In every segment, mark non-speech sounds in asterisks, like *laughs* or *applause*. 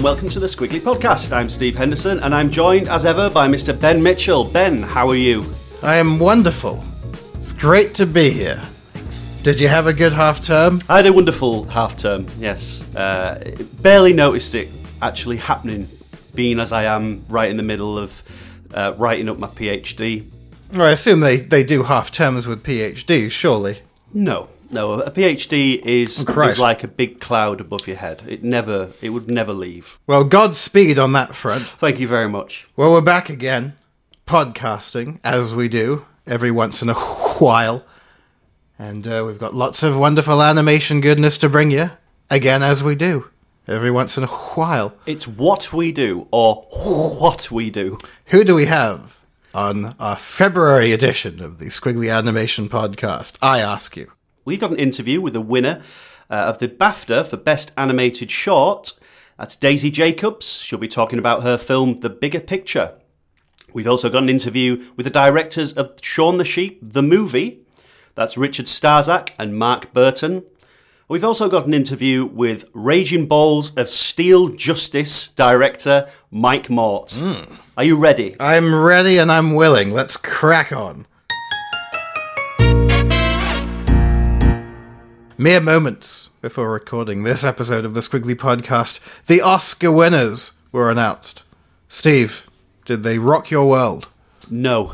And welcome to the Squiggly Podcast. I'm Steve Henderson and I'm joined as ever by Mr. Ben Mitchell. Ben, how are you? I am wonderful. It's great to be here. Did you have a good half term? I had a wonderful half term, yes. Uh, barely noticed it actually happening, being as I am right in the middle of uh, writing up my PhD. Well, I assume they, they do half terms with PhD, surely. No, no, a PhD is, Christ. is like a big cloud above your head. It never, it would never leave. Well, Godspeed on that front. Thank you very much. Well, we're back again, podcasting, as we do every once in a while. And uh, we've got lots of wonderful animation goodness to bring you, again, as we do every once in a while. It's what we do, or what we do. Who do we have on our February edition of the Squiggly Animation Podcast? I ask you. We've got an interview with the winner uh, of the BAFTA for Best Animated Short. That's Daisy Jacobs. She'll be talking about her film The Bigger Picture. We've also got an interview with the directors of Shaun the Sheep, the movie. That's Richard Starzak and Mark Burton. We've also got an interview with Raging Balls of Steel Justice director Mike Mort. Are you ready? I'm ready and I'm willing. Let's crack on. Mere moments before recording this episode of the Squiggly Podcast, the Oscar winners were announced. Steve, did they rock your world? No.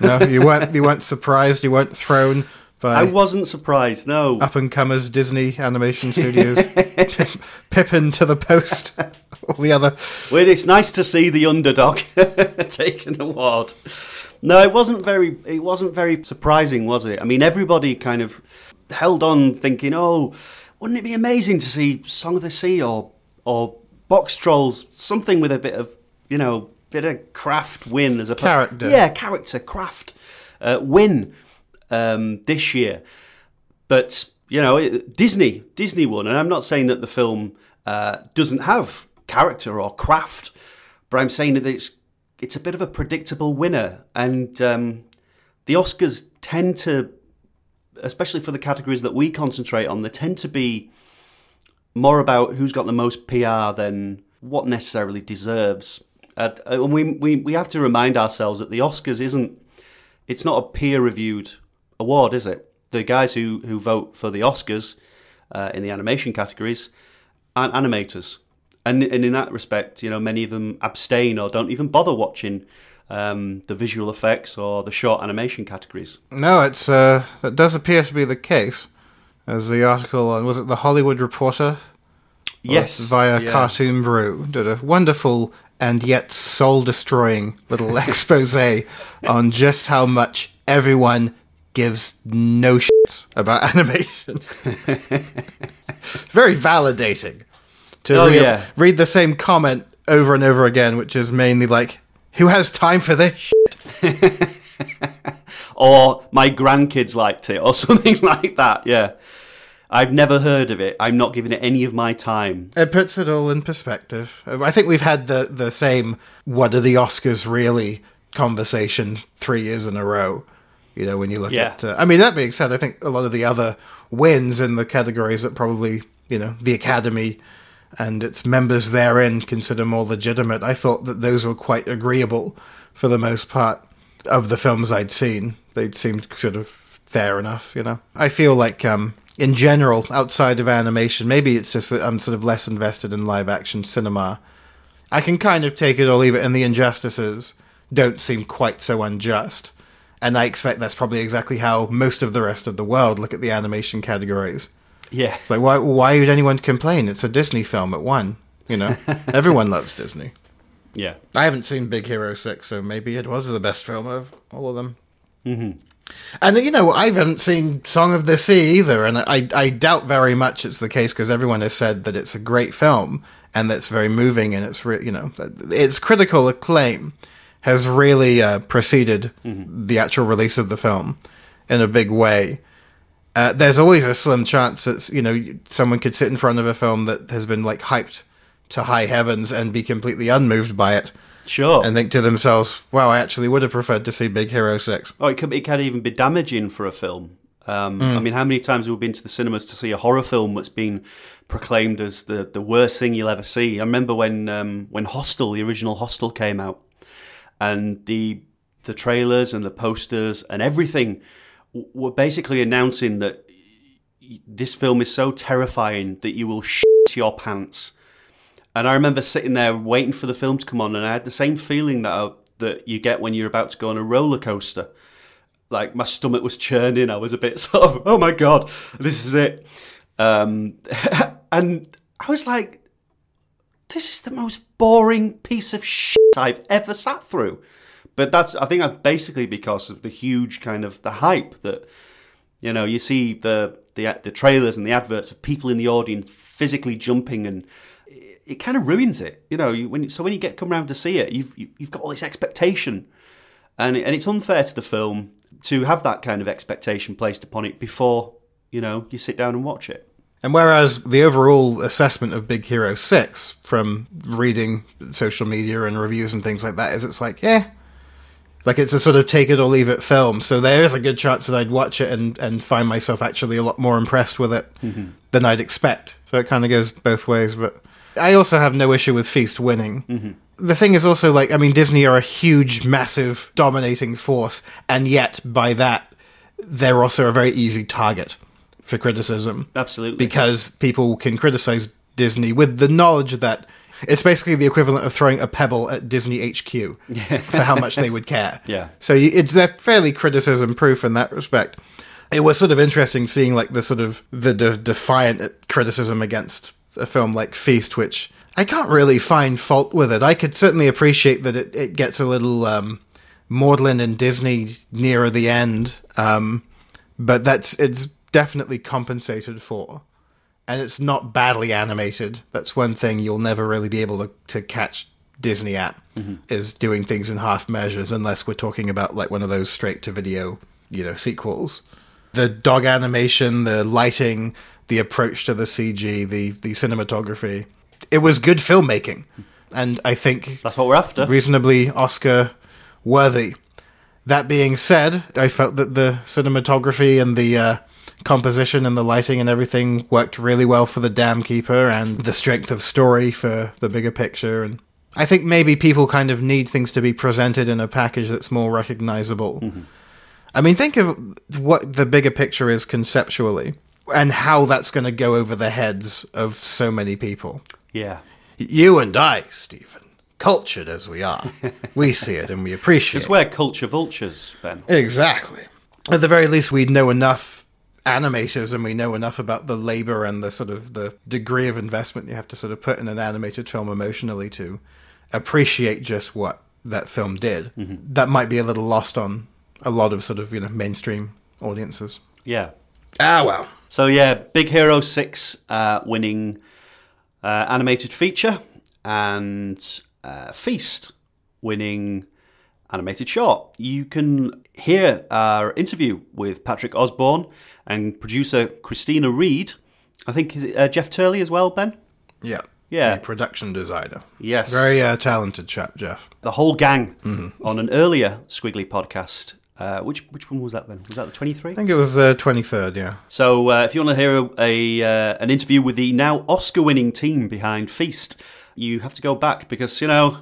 No, *laughs* you weren't. You weren't surprised. You weren't thrown by I wasn't surprised, no. up and comers Disney Animation Studios. *laughs* Pip, Pippin to the post. *laughs* All the other. Well, it's nice to see the underdog take an award. No, it wasn't very. It wasn't very surprising, was it? I mean, everybody kind of held on, thinking, "Oh, wouldn't it be amazing to see Song of the Sea or or Box Trolls, something with a bit of you know, bit of craft win as a Character. Yeah, character craft uh, win um, this year." But you know, Disney Disney won, and I'm not saying that the film uh, doesn't have character or craft, but I'm saying that it's it's a bit of a predictable winner, and um, the Oscars tend to, especially for the categories that we concentrate on, they tend to be more about who's got the most PR than what necessarily deserves. Uh, and we, we we have to remind ourselves that the Oscars isn't it's not a peer reviewed award, is it? The guys who, who vote for the Oscars uh, in the animation categories aren't animators. And, and in that respect, you know, many of them abstain or don't even bother watching um, the visual effects or the short animation categories. No, it's uh, that does appear to be the case, as the article on was it the Hollywood Reporter? Yes, via yeah. Cartoon Brew did a wonderful and yet soul-destroying little *laughs* expose on just how much everyone gives no shits about *laughs* animation. *laughs* Very validating to Oh, read, yeah. read the same comment over and over again, which is mainly like, "Who has time for this?" *laughs* Or my grandkids liked it or *laughs* something like that. Yeah. I've never heard of it. I'm not giving it any of my time. It puts it all in perspective. I think we've had the the same "What are the Oscars really?" conversation three years in a row. You know, when you look Yeah. at. Uh, I mean, that being said, I think a lot of the other wins in the categories that probably you know the Academy and its members therein consider more legitimate. I thought that those were quite agreeable for the most part of the films I'd seen. They seemed sort of fair enough, you know. I feel like, um, in general, outside of animation, maybe it's just that I'm sort of less invested in live action cinema. I can kind of take it or leave it, and the injustices don't seem quite so unjust. And I expect that's probably exactly how most of the rest of the world look at the animation categories. Yeah. It's like, why, why would anyone complain? It's a Disney film at one. You know, *laughs* everyone loves Disney. Yeah. I haven't seen Big Hero 6, so maybe it was the best film of all of them. Mm-hmm. And, you know, I haven't seen Song of the Sea either, and I, I doubt very much it's the case because everyone has said that it's a great film and that's very moving and it's, re- you know, its critical acclaim has really uh, preceded the actual release of the film in a big way. Uh, there's always a slim chance that you know someone could sit in front of a film that has been like hyped to high heavens and be completely unmoved by it Sure. and think to themselves, "Wow, I actually would have preferred to see Big Hero 6." Oh, it can, it can even be damaging for a film Um, I mean, how many times have we been to the cinemas to see a horror film that's been proclaimed as the, the worst thing you'll ever see? I remember when um, when Hostel, the original Hostel, came out, and the the trailers and the posters and everything were basically announcing that this film is so terrifying that you will shit your pants. And I remember sitting there waiting for the film to come on, and I had the same feeling that I, that you get when you're about to go on a roller coaster. Like my stomach was churning. I was a bit *laughs* sort of, oh my god, this is it. Um, *laughs* and I was like, this is the most boring piece of shit I've ever sat through. But that's, I think that's basically because of the huge kind of the hype that, you know, you see the the the trailers and the adverts of people in the audience physically jumping and it, it kind of ruins it. You know, you, when so when you get come around to see it, you've you- you've got all this expectation, and and it's unfair to the film to have that kind of expectation placed upon it before you know you sit down and watch it. And whereas the overall assessment of Big Hero 6 from reading social media and reviews and things like that is it's like, yeah, like it's a sort of take it or leave it film. So there is a good chance that I'd watch it and, and find myself actually a lot more impressed with it mm-hmm. than I'd expect. So it kind of goes both ways. But I also have no issue with Feast winning. Mm-hmm. The thing is also like, I mean, Disney are a huge, massive, dominating force. And yet, by that, they're also a very easy target for criticism Absolutely. because people can criticize Disney with the knowledge that it's basically the equivalent of throwing a pebble at Disney HQ *laughs* for how much they would care. Yeah. So you, it's they're fairly criticism proof in that respect. It was sort of interesting seeing like the sort of the de- defiant criticism against a film like Feast, which I can't really find fault with it. I could certainly appreciate that it, it gets a little um, maudlin and Disney nearer the end, um, but that's it's definitely compensated for and it's not badly animated. That's one thing you'll never really be able to, to catch Disney at is doing things in half measures, unless we're talking about like one of those straight to video, you know, sequels. The dog animation, the lighting, the approach to the CG, the the cinematography, it was good filmmaking, and I think That's what we're after. reasonably Oscar worthy. That being said, I felt that the cinematography and the uh, composition and the lighting and everything worked really well for the Dam Keeper and the strength of story for the bigger picture. And I think maybe people kind of need things to be presented in a package that's more recognizable. Mm-hmm. I mean, think of what the bigger picture is conceptually and how that's going to go over the heads of so many people. Yeah. You and I, Stephen, cultured as we are, *laughs* we see it and we appreciate it. It's where culture vultures, Ben. Exactly. At the very least, we know enough animators and we know enough about the labor and the sort of the degree of investment you have to sort of put in an animated film emotionally to appreciate just what that film did. That might be a little lost on a lot of sort of, you know, mainstream audiences. Yeah. Ah, well. So yeah, Big Hero Six uh, winning uh, animated feature, and uh, Feast winning animated short. You can hear our interview with Patrick Osborne and producer Kristina Reed. I think is it uh, Jeff Turley as well, Ben. Yeah. Yeah. The production designer. Yes, Very uh, talented chap, Jeff. the whole gang on an earlier Squiggly podcast. Uh, which which one was that, then? Was that the twenty three? I think it was the 23rd, yeah. So, uh, if you want to hear a, uh, an interview with the now Oscar-winning team behind Feast, you have to go back because you know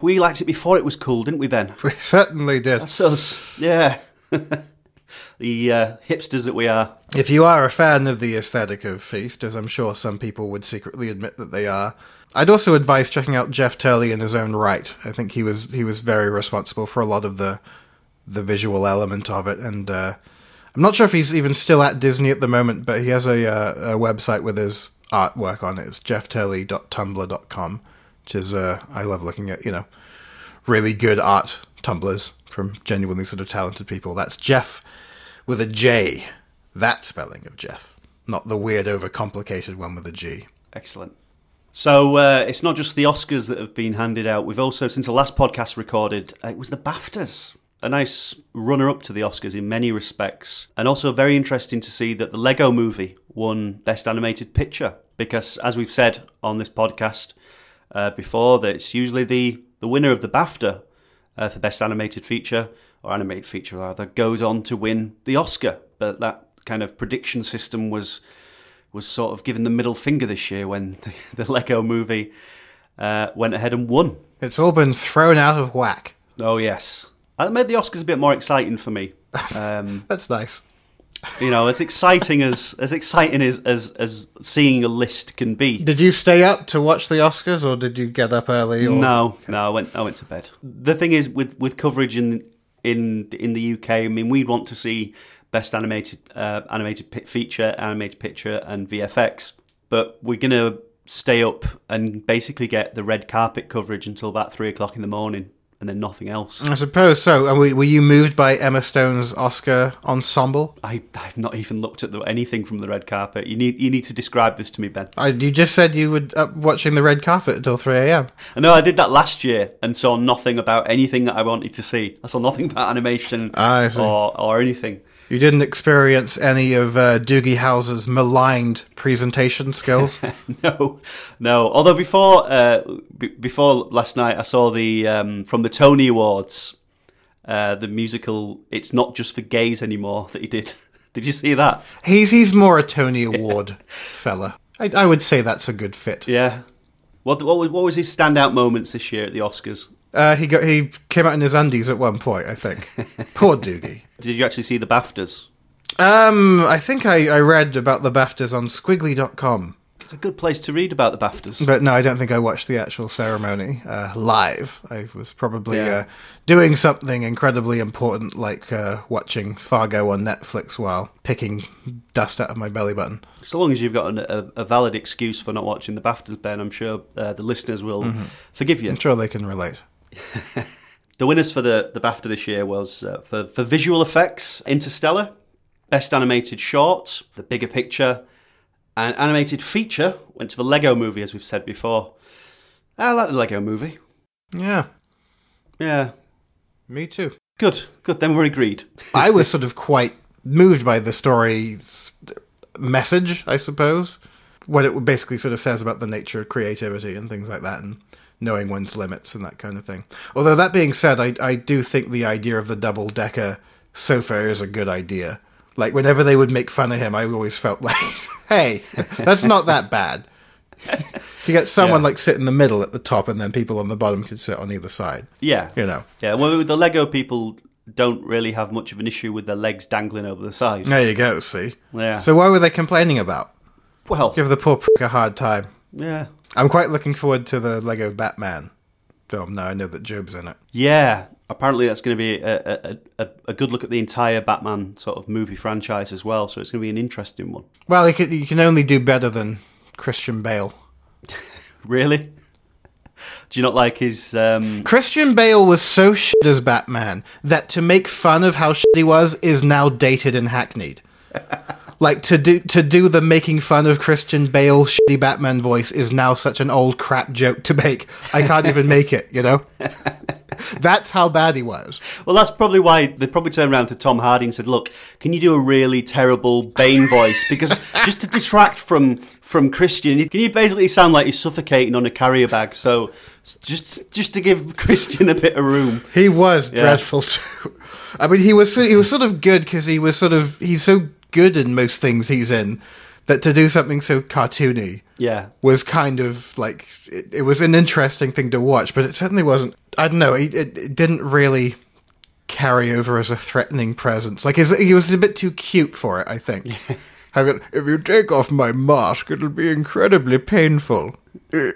we liked it before it was cool, didn't we, Ben? *laughs* We certainly did. That's us, yeah. *laughs* the uh, hipsters that we are. If you are a fan of the aesthetic of Feast, as I'm sure some people would secretly admit that they are, I'd also advise checking out Jeff Turley in his own right. I think he was he was very responsible for a lot of the the visual element of it, and uh, I'm not sure if he's even still at Disney at the moment, but he has a, uh, a website with his artwork on it. It's jeffturley.tumblr.com, which is uh, I love looking at you know really good art tumblers from genuinely sort of talented people. That's Jeff with a J. That spelling of Jeff, not the weird, overcomplicated one with a G. Excellent. So uh, it's not just the Oscars that have been handed out. We've also, since the last podcast recorded, uh, it was the BAFTAs. A nice runner up to the Oscars in many respects. And also very interesting to see that the Lego movie won Best Animated Picture. Because, as we've said on this podcast uh, before, that it's usually the, the winner of the BAFTA uh, for Best Animated Feature, or Animated Feature rather, goes on to win the Oscar. but that kind of prediction system was was sort of given the middle finger this year when *laughs* the, the Lego movie uh, went ahead and won. It's all been thrown out of whack. Oh yes, that made the Oscars a bit more exciting for me. *laughs* Um, That's nice. You know, as exciting as as exciting as, as as seeing a list can be. Did you stay up to watch the Oscars, or did you get up early? Or... No, no, I went I went to bed. The thing is, with with coverage in in in the UK, I mean, we'd want to see best animated uh, animated feature, animated picture, and VFX, but we're gonna stay up and basically get the red carpet coverage until about three o'clock in the morning, and then nothing else. I suppose so. And were, were you moved by Emma Stone's Oscar ensemble? I I've not even looked at the, anything from the red carpet. You need you need to describe this to me, Ben. I, you just said you were up uh, watching the red carpet until 3 a.m. I know I did that last year and saw nothing about anything that I wanted to see. I saw nothing about animation ah, I or or anything. You didn't experience any of uh, Doogie Howser's maligned presentation skills. *laughs* no, no. Although before uh, b- before last night, I saw the um, from the Tony Awards, uh, the musical. It's not just for gays anymore that he did. *laughs* did you see that? he's he's more a Tony *laughs* Award fella. I, I would say that's a good fit. Yeah. What what was what was his standout moments this year at the Oscars? Uh, he got he came out in his undies at one point. I think. *laughs* Poor Doogie. Did you actually see the Baftas? Um, I think I, I read about the BAFTAs on Squiggly.com. It's a good place to read about the Baftas. But no, I don't think I watched the actual ceremony uh, live. I was probably Yeah. uh, doing something incredibly important, like uh, watching Fargo on Netflix while picking dust out of my belly button. So long as you've got an, a, a valid excuse for not watching the Baftas, Ben, I'm sure uh, the listeners will forgive you. I'm sure they can relate. *laughs* The winners for the, the BAFTA this year was uh, for, for visual effects, Interstellar, Best Animated Short, The Bigger Picture, and Animated Feature went to the Lego movie, as we've said before. I like the Lego movie. Yeah, Yeah. me too. Good, good, then we're agreed. *laughs* I was sort of quite moved by the story's message, I suppose. What it basically sort of says about the nature of creativity and things like that, and knowing one's limits and that kind of thing. Although, that being said, I, I do think the idea of the double decker sofa is a good idea. Like, whenever they would make fun of him, I always felt *laughs* like, hey, that's not that bad. you get someone Yeah. like sit in the middle at the top, and then people on the bottom could sit on either side. Yeah. You know, Yeah, well, the Lego people don't really have much of an issue with their legs dangling over the side. there you go. See, Yeah. so what were they complaining about? well, Give the poor prick a hard time. yeah. I'm quite looking forward to the Lego Batman film. Now I know that Gob's in it. Yeah, apparently that's going to be a, a, a, a good look at the entire Batman sort of movie franchise as well. So it's going to be an interesting one. Well, you can, you can only do better than Christian Bale. *laughs* Really? Do you not like his? Um, Christian Bale was so shit as Batman that to make fun of how shit he was is now dated and hackneyed. *laughs* like to do to do the making fun of Christian Bale shitty Batman voice is now such an old crap joke to make. I can't even make it. You know. *laughs* That's how bad he was. well, that's probably why they probably turned around to Tom Hardy and said, "Look, can you do a really terrible Bane voice? Because *laughs* just to detract from from Christian, can you basically sound like he's suffocating on a carrier bag? So just just to give Christian a bit of room." He was dreadful too. I mean, he was he was sort of good because he was sort of he's so good in most things he's in that to do something so cartoony Yeah, was kind of like it, it was an interesting thing to watch, but it certainly wasn't. I don't know. It, it, it didn't really carry over as a threatening presence. Like his, he was a bit too cute for it. I think. *laughs* If you take off my mask, it'll be incredibly painful Uh,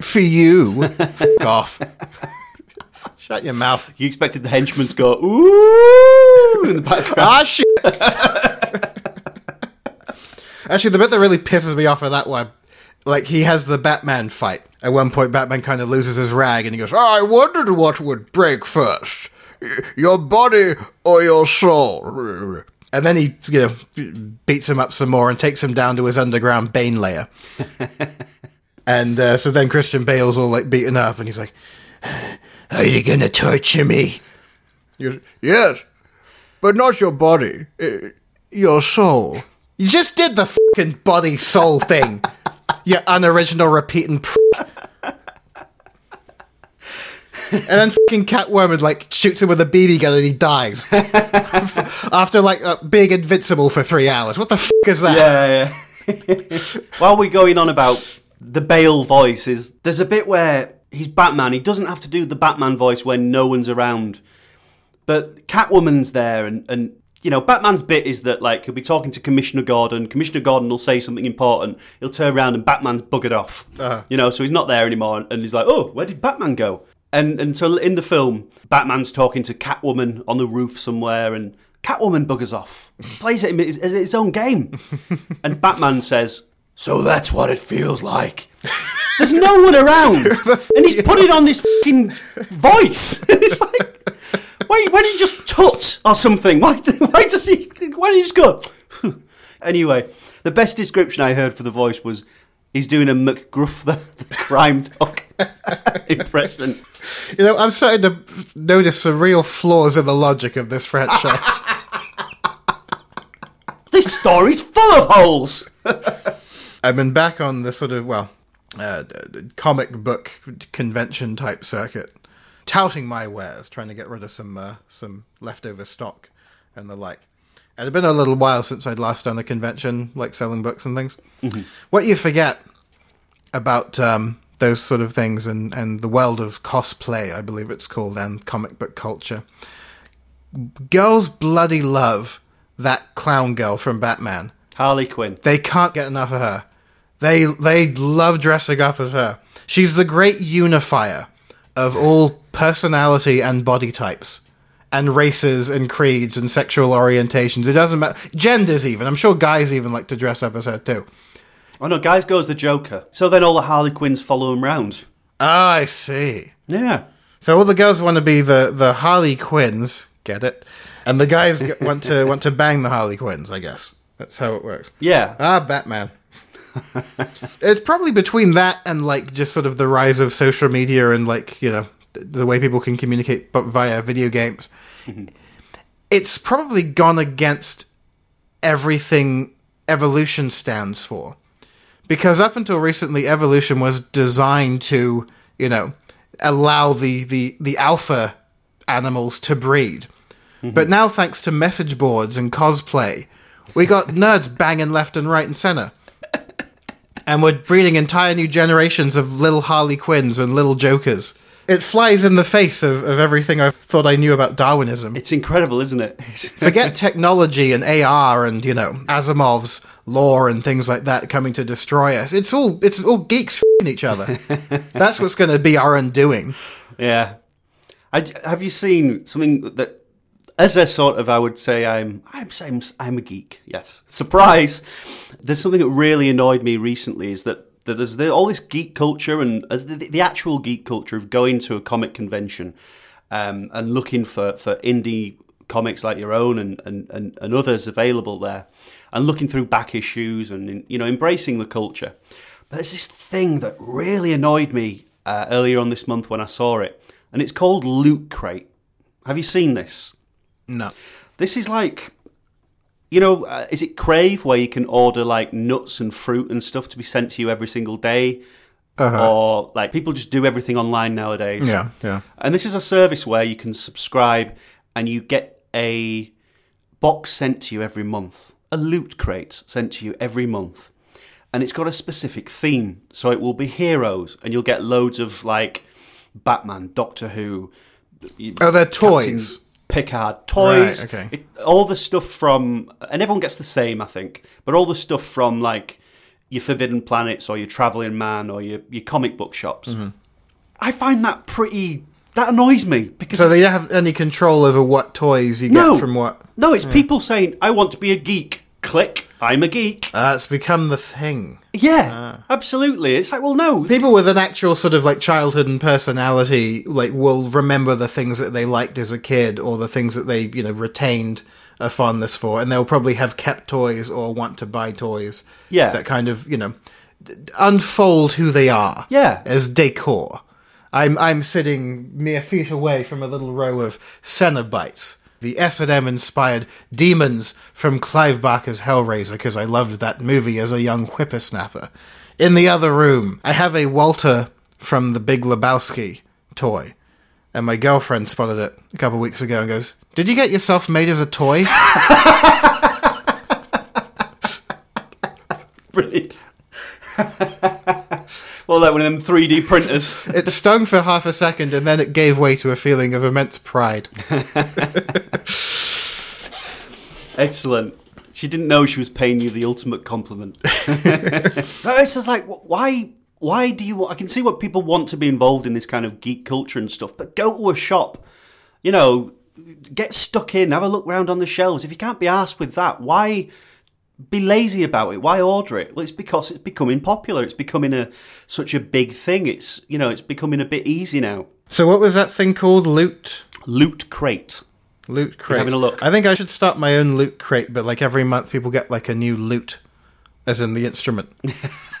for you. Off. *laughs* Shut your mouth. you expected the henchmen to go ooh in the background. Ah, shit. *laughs* Actually, the bit that really pisses me off of that one, like he has the Batman fight. At one point, Batman kind of loses his rag, and he goes, "Oh, "I wondered what would break first, your body or your soul." And then he, you know, beats him up some more and takes him down to his underground Bane lair. *laughs* and uh, so then Christian Bale's all like beaten up, and he's like, "Are you gonna torture me?" Goes, "Yes." but not your body, uh, your soul. You just did the fucking body soul thing. *laughs* you unoriginal repeating prick. and then fucking Catwoman like shoots him with a BB gun and he dies *laughs* after like uh, being invincible for three hours. What the fuck is that? Yeah, yeah. *laughs* While we're going on about the Bale voice, is there's a bit where he's Batman. He doesn't have to do the Batman voice when no one's around, but Catwoman's there, and and you know Batman's bit is that like he'll be talking to Commissioner Gordon. Commissioner Gordon will say something important. He'll turn around and Batman's buggered off. Uh-huh. You know, so he's not there anymore, and he's like, oh, where did Batman go? And and so in the film, Batman's talking to Catwoman on the roof somewhere, and Catwoman buggers off, *laughs* plays it as its own game, *laughs* and Batman says, "So that's what it feels like." *laughs* There's no one around, and he's put it on this fucking voice. it's like, why, why did he just tut or something? Why, *laughs* why does he? Why did he just go? anyway, the best description I heard for the voice was he's doing a McGruff the, the crime dog *laughs* impression. You know, I'm starting to notice some real flaws in the logic of this franchise. *laughs* This story's full of holes. I've been back on the sort of well, uh, comic book convention type circuit, touting my wares, trying to get rid of some uh, some leftover stock and the like. It's been a little while since I'd last done a convention, like selling books and things. What you forget about um, those sort of things and, and the world of cosplay, I believe it's called, and comic book culture. Girls bloody love that clown girl from Batman. Harley Quinn. They can't get enough of her. They they love dressing up as her. She's the great unifier of all personality and body types and races and creeds and sexual orientations. It doesn't matter. Genders even. I'm sure guys even like to dress up as her too. Oh no, guys goes the Joker. So then all the Harley Quinns follow him round. Ah, I see. Yeah. So all the girls want to be the the Harley Quinns, get it? And the guys *laughs* want to want to bang the Harley Quinns, I guess. That's how it works. Yeah. Ah, Batman. *laughs* it's probably between that and like just sort of the rise of social media and like you know the way people can communicate but via video games. Mm-hmm. It's probably gone against everything evolution stands for, because up until recently, evolution was designed to you know allow the the the alpha animals to breed. Mm-hmm. But now, thanks to message boards and cosplay, we got *laughs* nerds banging left and right and center. And we're breeding entire new generations of little Harley Quinns and little Jokers. It flies in the face of, of everything I thought I knew about Darwinism. It's incredible, isn't it? *laughs* Forget *laughs* technology and AR and, you know, Asimov's law and things like that coming to destroy us. It's all it's all geeks fing each other. *laughs* That's what's going to be our undoing. yeah. I, have you seen something that, as a sort of, I would say I'm, I'm, I'm, I'm a geek. Yes. Surprise. There's something that really annoyed me recently is that, that there's the, all this geek culture and as the, the actual geek culture of going to a comic convention um, and looking for, for indie comics like your own and, and, and, and others available there and looking through back issues and, you know, embracing the culture. But there's this thing that really annoyed me uh, earlier on this month when I saw it, and it's called Loot Crate. Have you seen this? No. This is like, you know, uh, is it Graze where you can order like nuts and fruit and stuff to be sent to you every single day? Or like people just do everything online nowadays. Yeah, yeah. And this is a service where you can subscribe and you get a box sent to you every month, a loot crate sent to you every month. And it's got a specific theme. So it will be heroes, and you'll get loads of like Batman, Doctor Who. Oh, they're Captain toys. Picard toys. Right, okay. It, all the stuff from, and everyone gets the same, I think, but all the stuff from like your Forbidden Planets or your Traveling Man or your, your comic book shops. Mm-hmm. I find that pretty. That annoys me because So they don't have any control over what toys you no get from what. No, it's people saying, "I want to be a geek." Click. I'm a geek. Uh, it's become the thing. Yeah, Ah. absolutely. It's like, well, no. People with an actual sort of like childhood and personality, like, will remember the things that they liked as a kid or the things that they, you know, retained a fondness for, and they'll probably have kept toys or want to buy toys. Yeah. that kind of, you know, d- unfold who they are. Yeah. as decor. I'm I'm sitting mere feet away from a little row of Cenobites, the S and M inspired demons from Clive Barker's Hellraiser, because I loved that movie as a young whippersnapper. In the other room, I have a Walter from the Big Lebowski toy, and my girlfriend spotted it a couple weeks ago and goes, "Did you get yourself made as a toy?" *laughs* Brilliant. *laughs* well, like one of them 3D *laughs* printers. it stung for half a second, and then it gave way to a feeling of immense pride. *laughs* Excellent. She didn't know she was paying you the ultimate compliment. *laughs* it's just like, why? Why do you? I can see what people want to be involved in this kind of geek culture and stuff, but go to a shop. You know, get stuck in, have a look round on the shelves. If you can't be asked with that, why be lazy about it? Why order it? Well, it's because it's becoming popular. It's becoming a such a big thing. It's you know, it's becoming a bit easy now. So, what was that thing called? Loot. Loot crate. Loot crate. having a look. I think I should start my own loot crate, but like every month, people get like a new lute, as in the instrument. *laughs*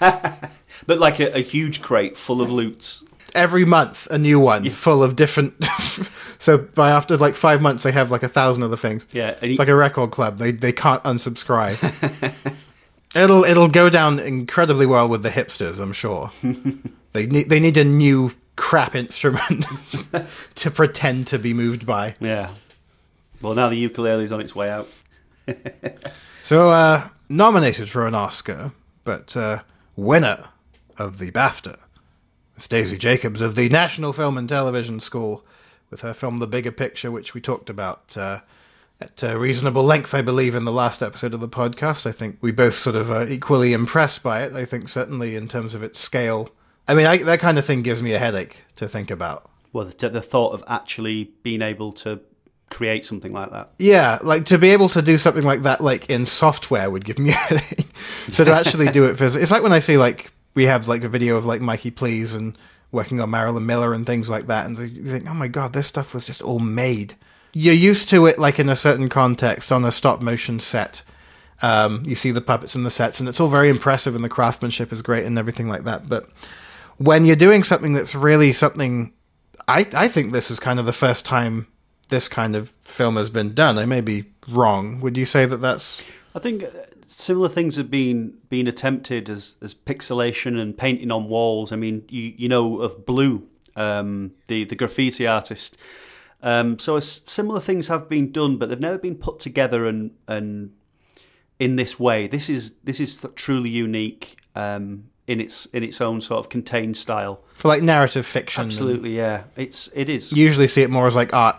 But like a, a huge crate full of lutes. Every month, a new one full of different. *laughs* so by after like five months, they have like a thousand other things. Yeah, It's you, like a record club. They they can't unsubscribe. *laughs* it'll it'll go down incredibly well with the hipsters, I'm sure. *laughs* they need they need a new crap instrument to pretend to be moved by. yeah. Well, now the ukulele's on its way out. So uh, nominated for an Oscar, but uh, winner of the BAFTA. It's Daisy Jacobs of the National Film and Television School with her film The Bigger Picture, which we talked about uh, at a reasonable length, I believe, in the last episode of the podcast. I think we both sort of are equally impressed by it. I think certainly in terms of its scale. I mean, I, that kind of thing gives me a headache to think about. Well, the, the thought of actually being able to create something like that. Yeah, like to be able to do something like that, like in software, would give me a headache. *laughs* so to actually do it physically, it's like when I see like we have like a video of like Mikey Please and working on Marilyn Myller and things like that, and you think, oh my god, this stuff was just all made. You're used to it, like in a certain context on a stop motion set. Um, you see the puppets and the sets, and it's all very impressive, and the craftsmanship is great and everything like that. But when you're doing something that's really something, I I think this is kind of the first time this kind of film has been done. I may be wrong. Would you say that that's I think similar things have been been attempted as as pixelation and painting on walls. I mean, you you know of Blu, um, the the graffiti artist. Um, so similar things have been done, but they've never been put together and and in this way. This is this is truly unique um, in its in its own sort of contained style. for like narrative fiction? Absolutely, yeah. It's it is. You usually see it more as like art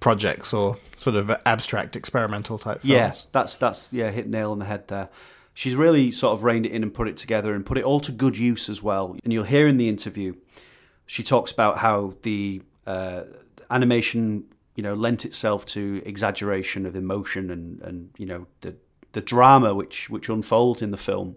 projects or sort of abstract experimental type films. Yeah, that's that's yeah, hit nail on the head there. She's really sort of reined it in and put it together and put it all to good use as well. And you'll hear in the interview, she talks about how the uh, animation, you know, lent itself to exaggeration of emotion and and you know the the drama which which unfolds in the film.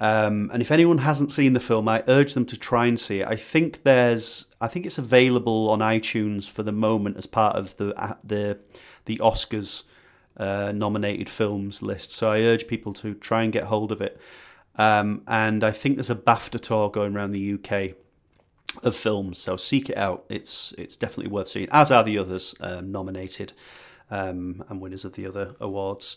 Um, and if anyone hasn't seen the film, I urge them to try and see it. I think there's, I think it's available on iTunes for the moment as part of the uh, the the Oscars uh, nominated films list. So I urge people to try and get hold of it. Um, and I think there's a BAFTA tour going around the UK of films, so seek it out. It's it's definitely worth seeing, as are the others um, nominated um, and winners of the other awards.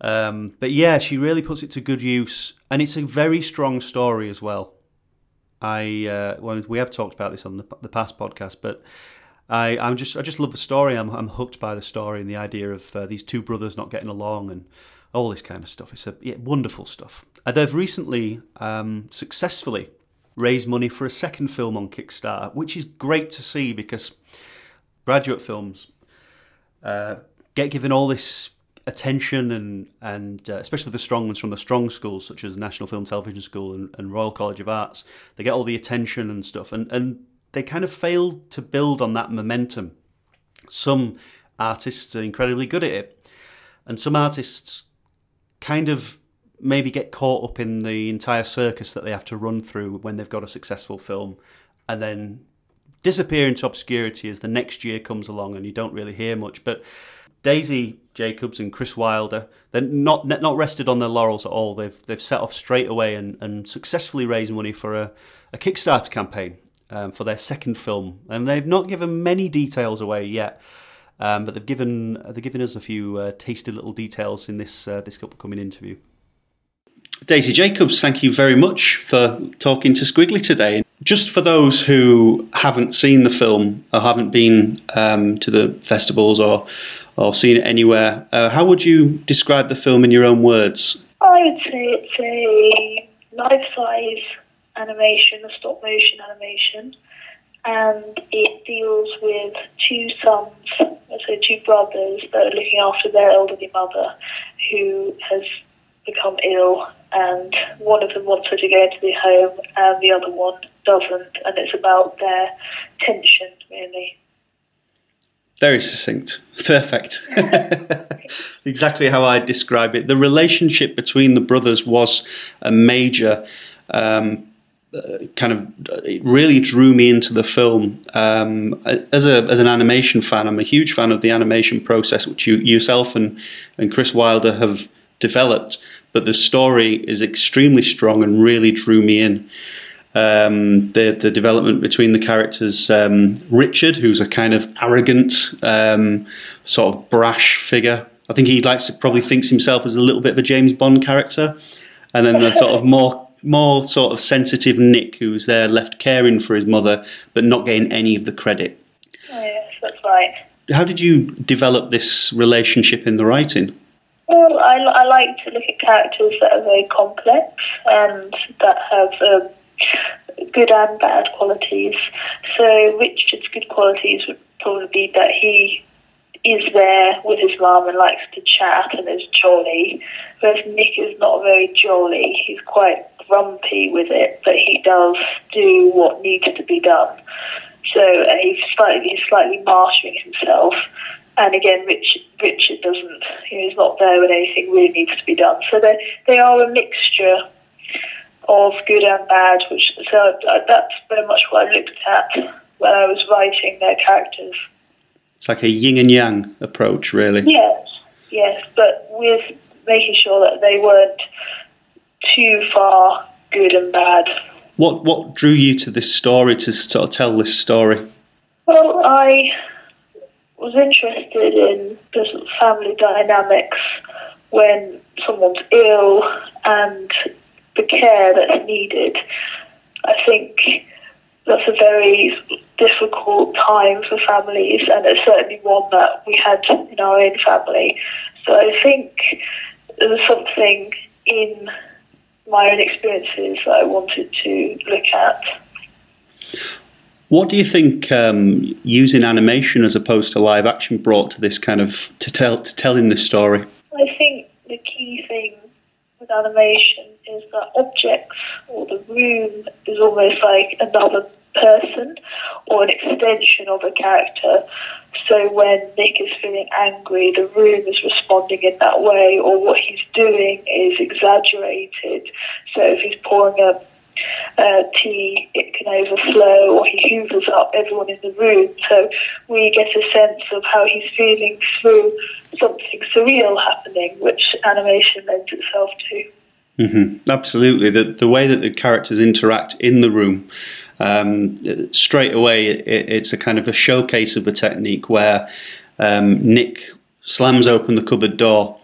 Um, but yeah, she really puts it to good use, and it's a very strong story as well. I uh, well, we have talked about this on the, the past podcast, but I I'm just I just love the story. I'm I'm hooked by the story and the idea of uh, these two brothers not getting along and all this kind of stuff. It's a yeah, wonderful stuff. Uh, they've recently um, successfully raised money for a second film on Kickstarter, which is great to see because graduate films uh, get given all this attention and and uh, especially the strong ones from the strong schools such as National Film Television School and, and Royal College of Arts they get all the attention and stuff and and they kind of fail to build on that momentum. Some artists are incredibly good at it and some artists kind of maybe get caught up in the entire circus that they have to run through when they've got a successful film and then disappear into obscurity as the next year comes along and you don't really hear much. But Daisy Jacobs and Chris Wilder, they're not not rested on their laurels at all. They've they've set off straight away and, and successfully raised money for a, a Kickstarter campaign um, for their second film, and they've not given many details away yet. Um, but they've given they've given us a few uh, tasty little details in this uh, this upcoming interview. Daisy Jacobs, thank you very much for talking to Squiggly today. just for those who haven't seen the film or haven't been um, to the festivals or or seen it anywhere, uh, how would you describe the film in your own words? I would say it's a life-size animation, a stop-motion animation, and it deals with two sons, so two brothers that are looking after their elderly mother, who has become ill, and one of them wants her to go into the home, and the other one doesn't, and it's about their tension, really. Very succinct. Perfect. *laughs* exactly how I describe it. The relationship between the brothers was a major um, uh, kind of it really drew me into the film. Um, as a as an animation fan, I'm a huge fan of the animation process, which you yourself and and Chris Wilder have developed. But the story is extremely strong and really drew me in um, the the development between the characters. Um, Richard, who's a kind of arrogant, um, sort of brash figure. I think he likes to probably thinks himself as a little bit of a James Bond character, and then the sort of more more sort of sensitive Nick, who's there left caring for his mother but not getting any of the credit. Oh, yes, that's right. How did you develop this relationship in the writing? Well, I, I like to look at characters that are very complex and that have good and bad qualities. So Richard's good qualities would probably be that he is there with his mum and likes to chat and is jolly, whereas Nick is not very jolly. He's quite grumpy with it, but he does do what needs to be done. So uh, he's slightly he's slightly marshalling himself. And again, Richard, Richard doesn't, you know, he's not there when anything really needs to be done. So they, they are a mixture of good and bad, which so uh, that's very much what I looked at when I was writing their characters. It's like a yin and yang approach, really. Yes, yes, but with making sure that they weren't too far good and bad. What what drew you to this story to sort of tell this story? Well, I was interested in the family dynamics when someone's ill and the care that's needed. I think that's a very difficult time for families, and it's certainly one that we had in our own family. So I think there was something in my own experiences that I wanted to look at. What do you think um, using animation as opposed to live action brought to this kind of to tell to telling this story? I think the key thing with animation is that objects or the room is almost like another person or an extension of a character. So when Nick is feeling angry, the room is responding in that way, or what he's doing is exaggerated. So if he's pouring a uh, tea, it can overflow, or he hoovers up everyone in the room. So we get a sense of how he's feeling through something surreal happening, which animation lends itself to. Mm-hmm. Absolutely, the the way that the characters interact in the room. Um, straight away, it, it's a kind of a showcase of the technique where um, Nick slams open the cupboard door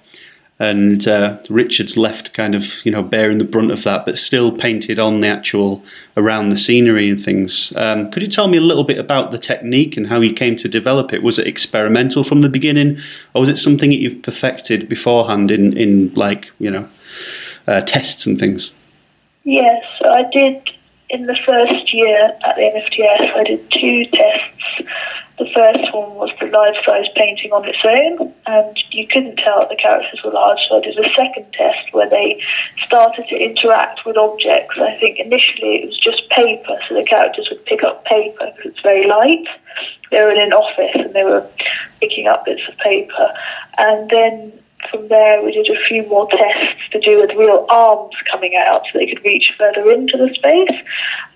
and uh, Richard's left kind of you know bearing the brunt of that, but still painted on the actual around the scenery and things. Um, could you tell me a little bit about the technique and how you came to develop it? Was it experimental from the beginning, or was it something that you've perfected beforehand in in like you know uh, tests and things? Yes, I did in the first year at the NFTS. I did two tests the first one was the life size painting on its own, and you couldn't tell that the characters were large. So I did a second test where they started to interact with objects. I think initially it was just paper, so the characters would pick up paper because it's very light. They were in an office and they were picking up bits of paper. And then from there, we did a few more tests to do with real arms coming out so they could reach further into the space.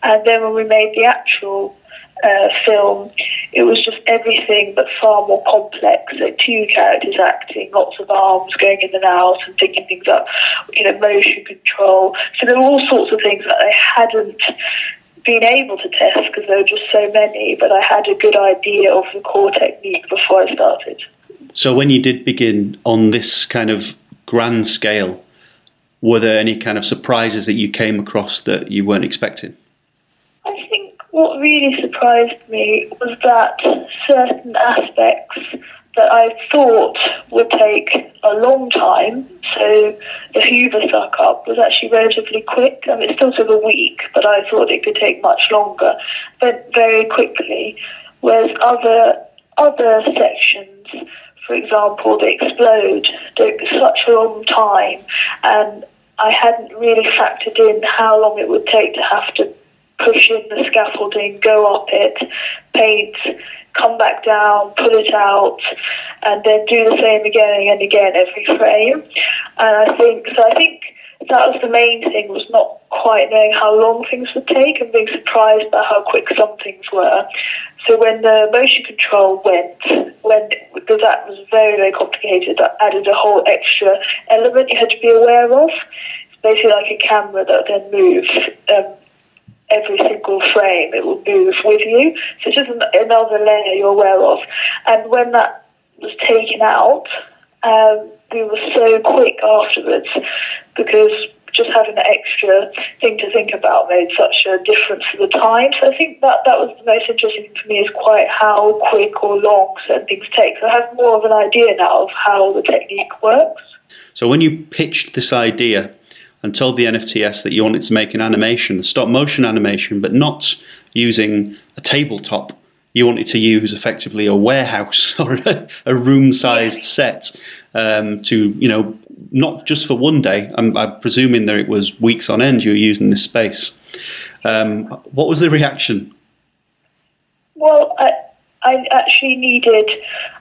And then when we made the actual uh, film, it was just everything but far more complex. So two characters acting, lots of arms going in and out and picking things up, you know, motion control. So there were all sorts of things that I hadn't been able to test because there were just so many, but I had a good idea of the core technique before I started. So when you did begin on this kind of grand scale, were there any kind of surprises that you came across that you weren't expecting? What really surprised me was that certain aspects that I thought would take a long time, so the Hoover suck up was actually relatively quick. I mean, it still took a week, but I thought it could take much longer, but very quickly. Whereas other other sections, for example, the explode, took such a long time, and I hadn't really factored in how long it would take to have to push in the scaffolding, go up it, paint, come back down, pull it out, and then do the same again and again every frame. And I think so. I think that was the main thing was not quite knowing how long things would take and being surprised by how quick some things were. So when the motion control went, when because that was very very complicated, that added a whole extra element you had to be aware of. It's basically like a camera that then moves. Um, every single frame, it will move with you. So it's just another layer you're aware of. And when that was taken out, um, we were so quick afterwards because just having an extra thing to think about made such a difference to the time. So I think that that was the most interesting thing for me is quite how quick or long certain things take. So I have more of an idea now of how the technique works. So when you pitched this idea and told the NFTS that you wanted to make an animation, a stop motion animation, but not using a tabletop. You wanted to use effectively a warehouse *laughs* or a, a room-sized set um, to, you know, not just for one day. I'm, I'm, presuming that it was weeks on end you were using this space. Um, what was the reaction? Well, I, I actually needed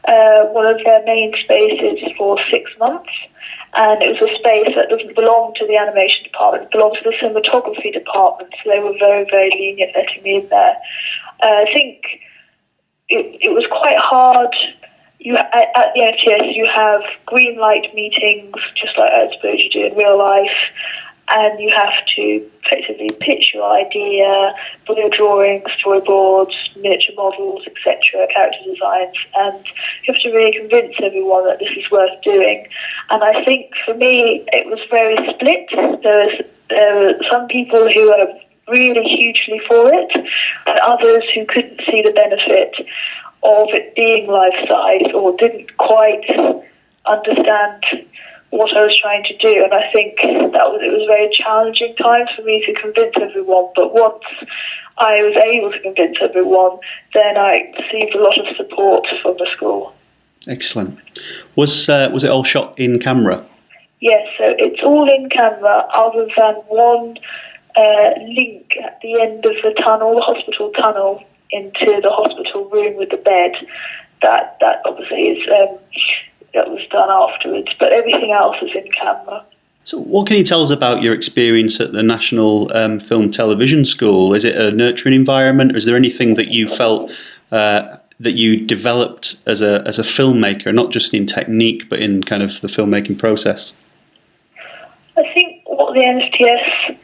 uh, one of their main spaces for six months and it was a space that doesn't belong to the animation department, it belongs to the cinematography department, so they were very, very lenient letting me in there. Uh, I think it, it was quite hard. You at, at the NFTS, you have green light meetings, just like I suppose you do in real life and you have to effectively pitch your idea, put your drawings, storyboards, miniature models, etc., character designs, and you have to really convince everyone that this is worth doing. And I think for me, it was very split. There, was, some people who are really hugely for it, and others who couldn't see the benefit of it being life size or didn't quite understand what I was trying to do. And I think that was, it was a very challenging time for me to convince everyone. But once I was able to convince everyone, then I received a lot of support from the school. Excellent. Was uh, was it all shot in camera? Yes, so it's all in camera, other than one uh, link at the end of the tunnel, the hospital tunnel, into the hospital room with the bed. That that obviously is um, that was done afterwards, but everything else is in camera. So, what can you tell us about your experience at the National um, Film Television School? Is it a nurturing environment, or is there anything that you felt uh, that you developed as a as a filmmaker, not just in technique, but in kind of the filmmaking process? I think what the NFTS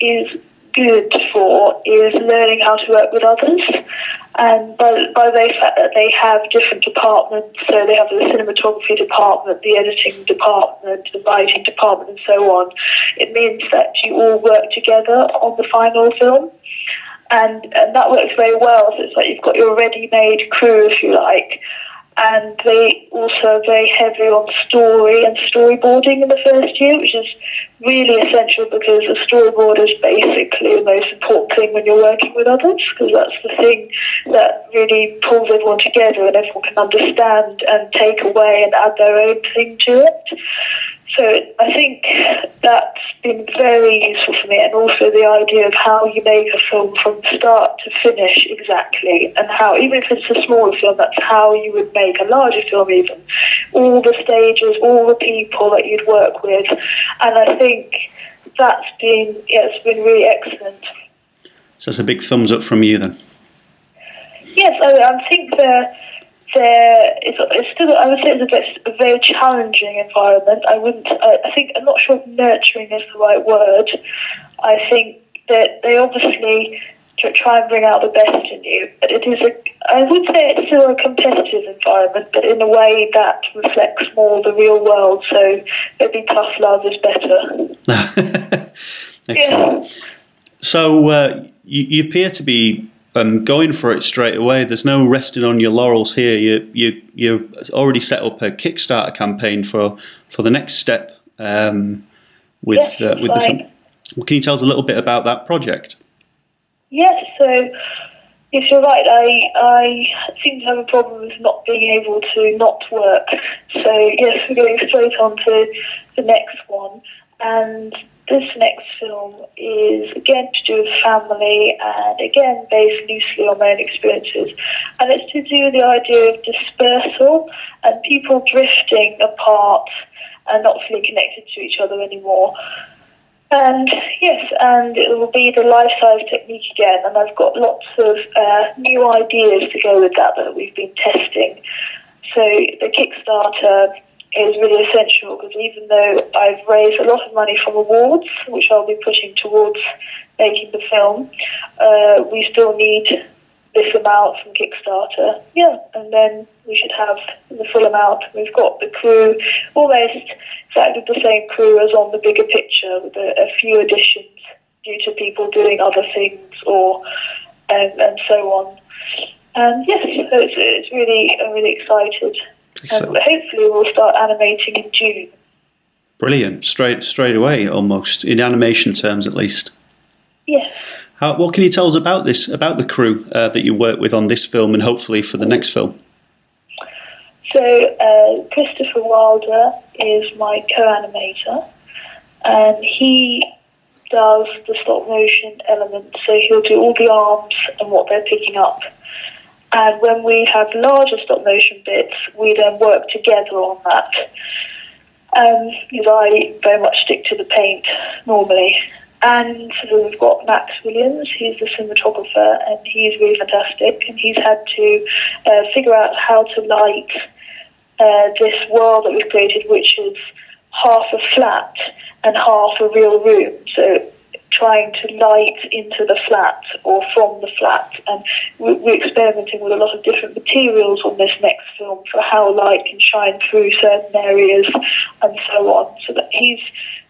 is good for is learning how to work with others. Um, and by, by the fact that they have different departments, so they have the cinematography department, the editing department, the writing department, and so on, it means that you all work together on the final film. And, and that works very well. So it's like you've got your ready made crew, if you like, and they also are very heavy on story and storyboarding in the first year, which is really essential because a storyboard is basically the most important thing when you're working with others, because that's the thing that really pulls everyone together and everyone can understand and take away and add their own thing to it. So I think that's been very useful for me, and also the idea of how you make a film from start to finish exactly, and how even if it's a smaller film, that's how you would make a larger film. Even all the stages, all the people that you'd work with, and I think that's been yeah, it's been really excellent. So it's a big thumbs up from you then. Yes, I, I think the there is it's still I would say it's a, bit, a very challenging environment. I wouldn't. I, I think I'm not sure if nurturing is the right word. I think that they obviously try and bring out the best in you. But it is a, I would say it's still a competitive environment, but in a way that reflects more the real world. So maybe tough love is better. *laughs* Excellent. Yeah. So uh, you, you appear to be um, going for it straight away. There's no resting on your laurels here. You you you already set up a Kickstarter campaign for for the next step um, with Yes, uh, with the. Well, can you tell us a little bit about that project? Yes, so yes, you're right. I I seem to have a problem with not being able to not work. *laughs* So yes, we're going straight on to the next one, and this next film is again to do with family, and again based loosely on my own experiences, and it's to do with the idea of dispersal and people drifting apart and not feeling connected to each other anymore. And yes, and it will be the life size technique again. And I've got lots of uh, new ideas to go with that that we've been testing. So the Kickstarter is really essential because even though I've raised a lot of money from awards, which I'll be pushing towards making the film, uh, we still need this amount from Kickstarter. Yeah, and then we should have the full amount. We've got the crew, almost exactly the same crew as on the bigger picture, with a, a few additions due to people doing other things or and so on. And yes, so it's, it's really I'm really excited. Excellent. And hopefully we'll start animating in June. Brilliant, straight straight away, almost in animation terms, at least. Yes. How, what can you tell us about this, about the crew uh, that you work with on this film, and hopefully for the next film? So uh, Christopher Wilder is my co-animator, and he does the stop motion element. So he'll do all the arms and what they're picking up. And when we have larger stop motion bits, we then work together on that. Um, because I very much stick to the paint normally. And so we've got Max Williams, he's the cinematographer, and he's really fantastic. And he's had to uh, figure out how to light uh, this world that we've created, which is half a flat and half a real room. So trying to light into the flat or from the flat. And we- we're experimenting with a lot of different materials on this next film for how light can shine through certain areas and so on. So that he's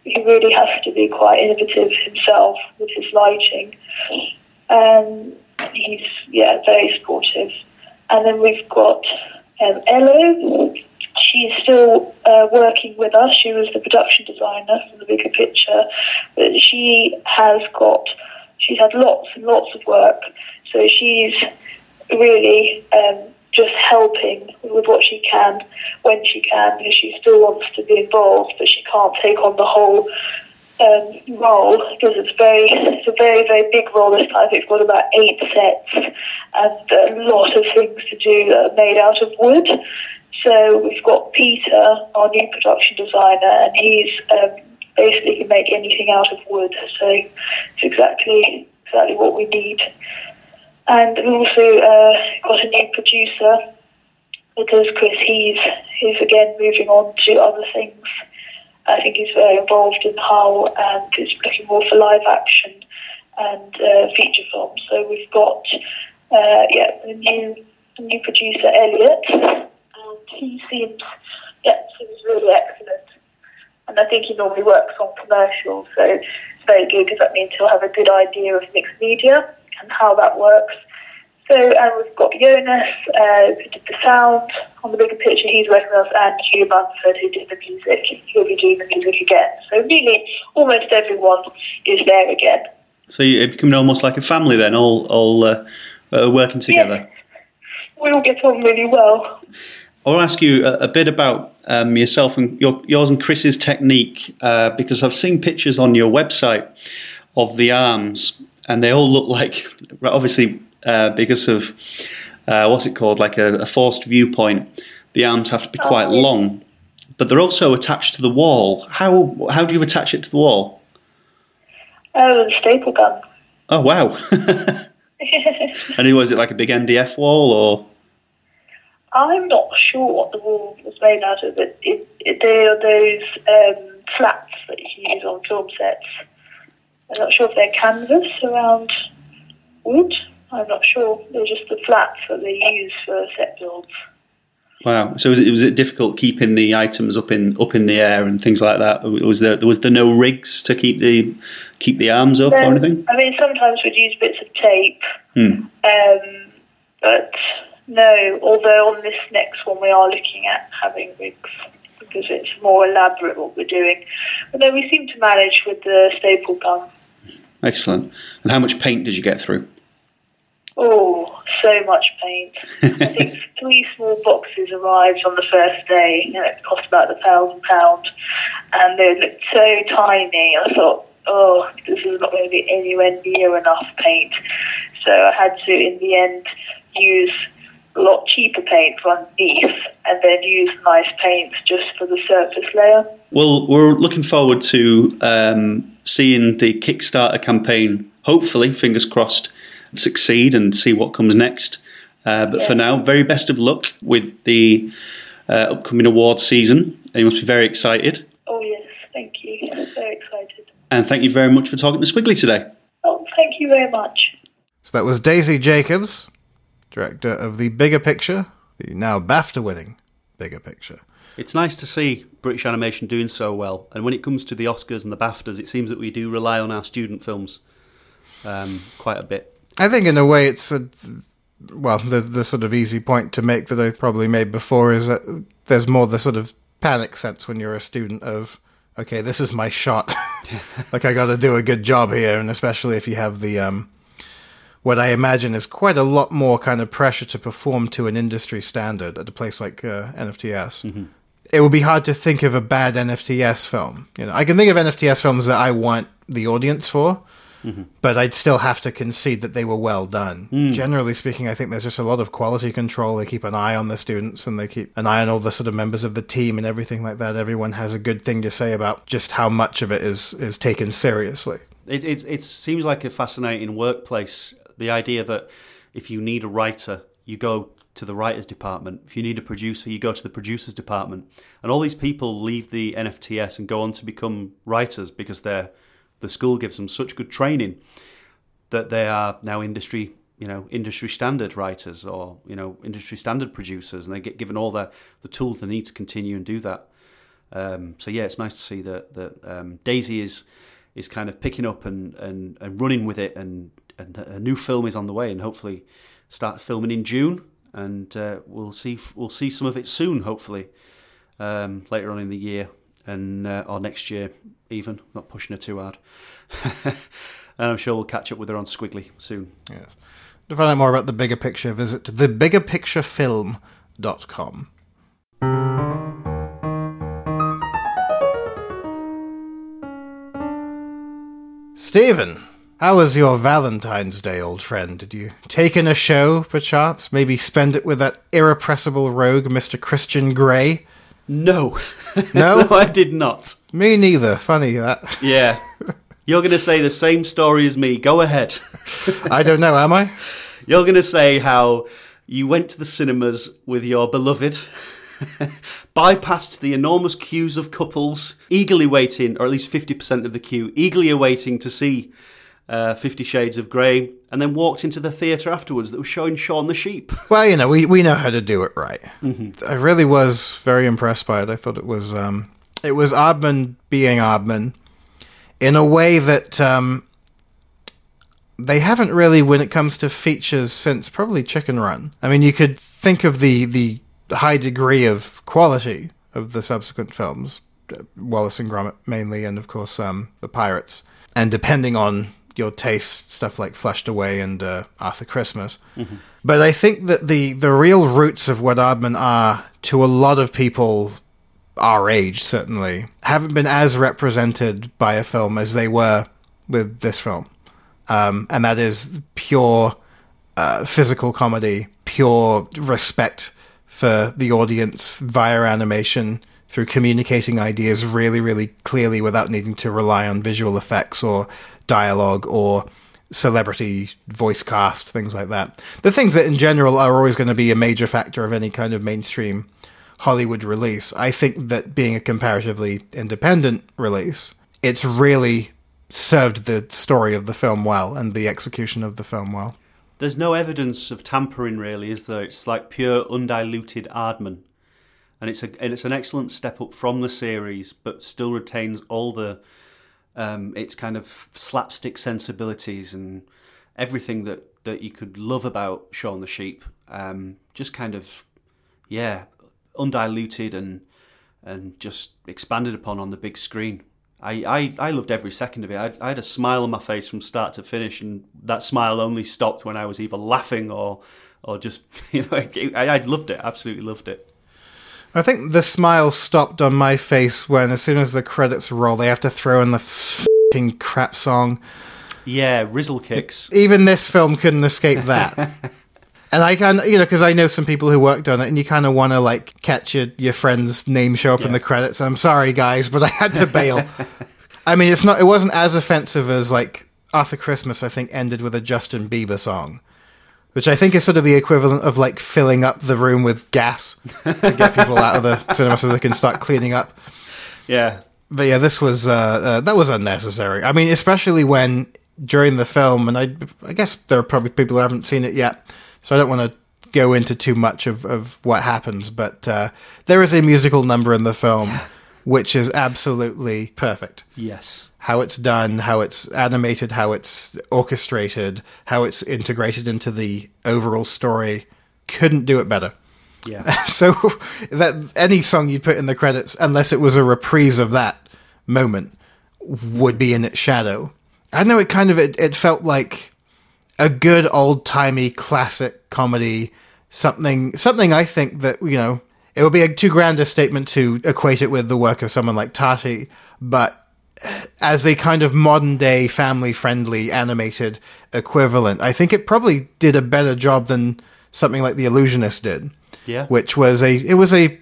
he really has to be quite innovative himself with his lighting. Um, he's yeah very supportive. And then we've got um, Elo. She's still uh, working with us. She was the production designer for the bigger picture, but she has got she's had lots and lots of work. So she's really um, just helping with what she can when she can, because she still wants to be involved, but she can't take on the whole um, role because it's very it's a very very big role this time. We've got about eight sets and a lot of things to do that are made out of wood. So we've got Peter, our new production designer, and he's um, basically can make anything out of wood. So it's exactly exactly what we need. And we've also uh, got a new producer because Chris he's he's again moving on to other things. I think he's very involved in Hull and is looking more for live action and uh, feature films. So we've got uh, yeah the new the new producer Elliot, and he seems yeah seems really excellent. And I think he normally works on commercials, so it's very good because that means he'll have a good idea of mixed media and how that works. So, and we've got Jonas, uh, who did the sound on the bigger picture. He's working with us, and Hugh Munford, who did the music. He'll be doing the music again. So, really, almost everyone is there again. So you're becoming almost like a family then, all all uh, uh, working together. We all get on really well. I want to ask you a, a bit about um, yourself and your, yours and Chris's technique uh, because I've seen pictures on your website of the arms, and they all look *laughs* like obviously uh, because of uh, what's it called, like a, a forced viewpoint. The arms have to be quite Oh, yeah. long, but they're also attached to the wall. How how do you attach it to the wall? Oh, the staple gun. Oh wow! *laughs* *laughs* and was it like a big MDF wall or? I'm not sure what the wall was made out of. It, it, it, they are those um, flats that you use on film sets. I'm not sure if they're canvas around wood. I'm not sure. They're just the flats that they use for set builds. Wow. So was it, was it difficult keeping the items up in up in the air and things like that? Was there was there no rigs to keep the keep the arms up or anything? I mean, sometimes we'd use bits of tape Um, but no, although on this next one we are looking at having wigs because it's more elaborate what we're doing. But no, we seem to manage with the staple gun. Excellent. And how much paint did you get through? Oh, so much paint. *laughs* I think three small boxes arrived on the first day. You know, it cost about a thousand pounds, and they looked so tiny. I thought, oh, this is not going to be anywhere near enough paint. So I had to, in the end, use a lot cheaper paint for underneath, and then use nice paints just for the surface layer. Well, we're looking forward to um, seeing the Kickstarter campaign, hopefully, fingers crossed, succeed and see what comes next. Uh, but for now, very best of luck with the uh, upcoming award season. You must be very excited. Oh yes, thank you. I'm very excited. And thank you very much for talking to Squiggly today. Oh, thank you very much. So that was Daisy Jacobs, director of The Bigger Picture, the now BAFTA winning Bigger Picture. It's nice to see British animation doing so well. And when it comes to the Oscars and the BAFTAs, it seems that we do rely on our student films um, quite a bit. I think, in a way, it's a well, the the sort of easy point to make that I probably made before is that there's more the sort of panic sense when you're a student of okay, this is my shot. *laughs* like I got to do a good job here, and especially if you have the um, what I imagine is quite a lot more kind of pressure to perform to an industry standard at a place like uh, NFTS. Mm-hmm. It would be hard to think of a bad NFTS film. You know, I can think of NFTS films that I want the audience for, mm-hmm. but I'd still have to concede that they were well done. Mm. Generally speaking, I think there's just a lot of quality control. They keep an eye on the students and they keep an eye on all the sort of members of the team and everything like that. Everyone has a good thing to say about just how much of it is is taken seriously. It, it, it seems like a fascinating workplace. The idea that if you need a writer, you go to the writers department. If you need a producer, you go to the producers department. And all these people leave the NFTS and go on to become writers because they're, the school gives them such good training that they are now industry, you know, industry standard writers or you know, industry standard producers, and they get given all the the tools they need to continue and do that. Um, so yeah, it's nice to see that that um, Daisy is is kind of picking up and, and, and running with it, and, and a new film is on the way, and hopefully start filming in June, and uh, we'll see we'll see some of it soon, hopefully um, later on in the year and uh, or next year even. Not pushing her too hard, *laughs* and I'm sure we'll catch up with her on Squiggly soon. Yes. To find out more about the bigger picture, visit thebiggerpicturefilm.com. Stephen, how was your Valentine's Day, old friend? Did you take in a show, perchance? Maybe spend it with that irrepressible rogue, Mr. Christian Grey? No, No? *laughs* no, I did not. Me neither. Funny that. Yeah, you're going to say the same story as me. Go ahead. *laughs* I don't know, am I? You're going to say how you went to the cinemas with your beloved, *laughs* bypassed the enormous queues of couples, eagerly waiting, or at least 50% of the queue, eagerly awaiting to see uh, Fifty Shades of Grey, and then walked into the theatre afterwards that was showing Shaun the Sheep. *laughs* Well, you know, we, we know how to do it right. I really was very impressed by it. I thought it was um, it was Aardman being Aardman in a way that um, they haven't really when it comes to features since probably Chicken Run. I mean, you could think of the the high degree of quality of the subsequent films, uh, Wallace and Gromit mainly, and of course um, the Pirates. And depending on your taste, stuff like Flushed Away and uh, Arthur Christmas. But I think that the the real roots of what Aardman are to a lot of people our age certainly haven't been as represented by a film as they were with this film, um, and that is pure uh, physical comedy, pure respect for the audience via animation through communicating ideas really, really clearly without needing to rely on visual effects or dialogue or celebrity voice cast, things like that. The things that in general are always going to be a major factor of any kind of mainstream Hollywood release. I think that being a comparatively independent release, it's really served the story of the film well and the execution of the film well. There's no evidence of tampering, really, is there? It's like pure, undiluted Aardman. And it's, a, and it's an excellent step up from the series, but still retains all the um, its kind of slapstick sensibilities and everything that that you could love about Shaun the Sheep, um, just kind of yeah, undiluted and and just expanded upon on the big screen. I, I, I loved every second of it. I, I had a smile on my face from start to finish, and that smile only stopped when I was either laughing or or just *laughs* you know I, I loved it, absolutely loved it. I think the smile stopped on my face when, as soon as the credits roll, they have to throw in the fucking crap song. Yeah, Rizzle kicks. Even this film couldn't escape that. *laughs* and I can, you know, because I know some people who worked on it, and you kind of want to like catch your, your friend's name show up in the credits. I'm sorry, guys, but I had to *laughs* bail. I mean, it's not, it wasn't as offensive as like Arthur Christmas. I think ended with a Justin Bieber song, which I think is sort of the equivalent of like filling up the room with gas to get people out of the *laughs* cinema so they can start cleaning up. Yeah, But yeah, this was uh, uh, that was unnecessary. I mean, especially when during the film, and I I guess there are probably people who haven't seen it yet, so I don't want to go into too much of, of what happens. But uh, there is a musical number in the film which is absolutely perfect. yes, How it's done, how it's animated, how it's orchestrated, how it's integrated into the overall story. Couldn't do it better. yeah, *laughs* So that any song you'd put in the credits, unless it was a reprise of that moment, would be in its shadow. I know it kind of it, it felt like a good old timey classic comedy, something something I think that you know it would be a too grand a statement to equate it with the work of someone like Tati, but as a kind of modern day family friendly animated equivalent, I think it probably did a better job than something like The Illusionist did yeah. which was a it was a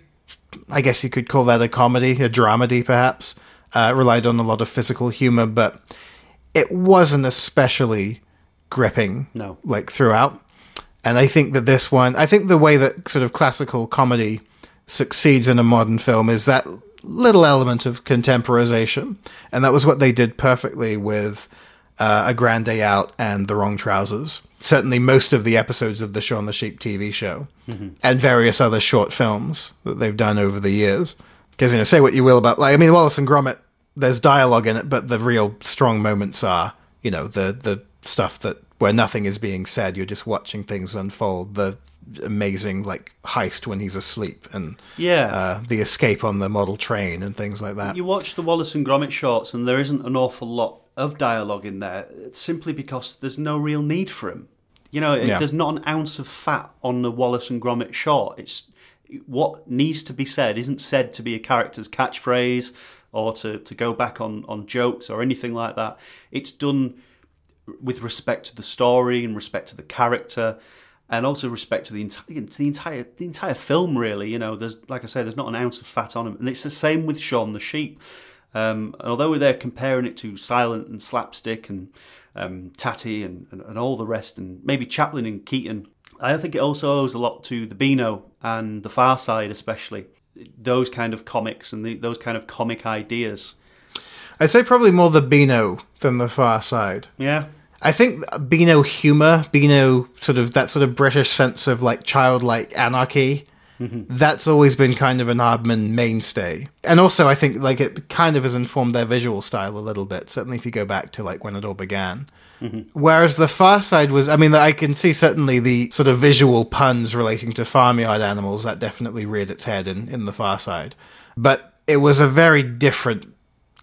I guess you could call that a comedy, a dramedy perhaps. Uh, relied on a lot of physical humor, but it wasn't especially gripping. No. like throughout. And I think that this one, I think the way that sort of classical comedy succeeds in a modern film is that little element of contemporization, and that was what they did perfectly with uh, A Grand Day Out and The Wrong Trousers. Certainly, most of the episodes of the Shaun the Sheep TV show, and various other short films that they've done over the years. Because you know, say what you will about like I mean, Wallace and Gromit. There's dialogue in it, but the real strong moments are you know the the stuff that where nothing is being said. You're just watching things unfold. The amazing like heist when he's asleep and Yeah. uh, the escape on the model train and things like that. You watch the Wallace and Gromit shorts, and there isn't an awful lot of dialogue in there, It's simply because there's no real need for him. You know, Yeah. there's not an ounce of fat on the Wallace and Gromit short. It's what needs to be said isn't said to be a character's catchphrase or to, to go back on, on jokes or anything like that. It's done with respect to the story and respect to the character and also respect to the entire to the entire the entire film really you know there's like i say there's not an ounce of fat on him and it's the same with Shaun the sheep. Um, although they're there comparing it to silent and slapstick and um, Tati and, and, and all the rest and maybe chaplin and keaton i think it also owes a lot to the beano and the far side especially those kind of comics and the, those kind of comic ideas. I'd say probably more the Beano than the Far Side. yeah I think Beano humor, Beano sort of that sort of British sense of like childlike anarchy. Mm-hmm. That's always been kind of an Aardman mainstay, and also I think like it kind of has informed their visual style a little bit. Certainly, if you go back to like when it all began. Mm-hmm. Whereas the Far Side was, I mean, I can see certainly the sort of visual puns relating to farmyard animals that definitely reared its head in in the Far Side, but it was a very different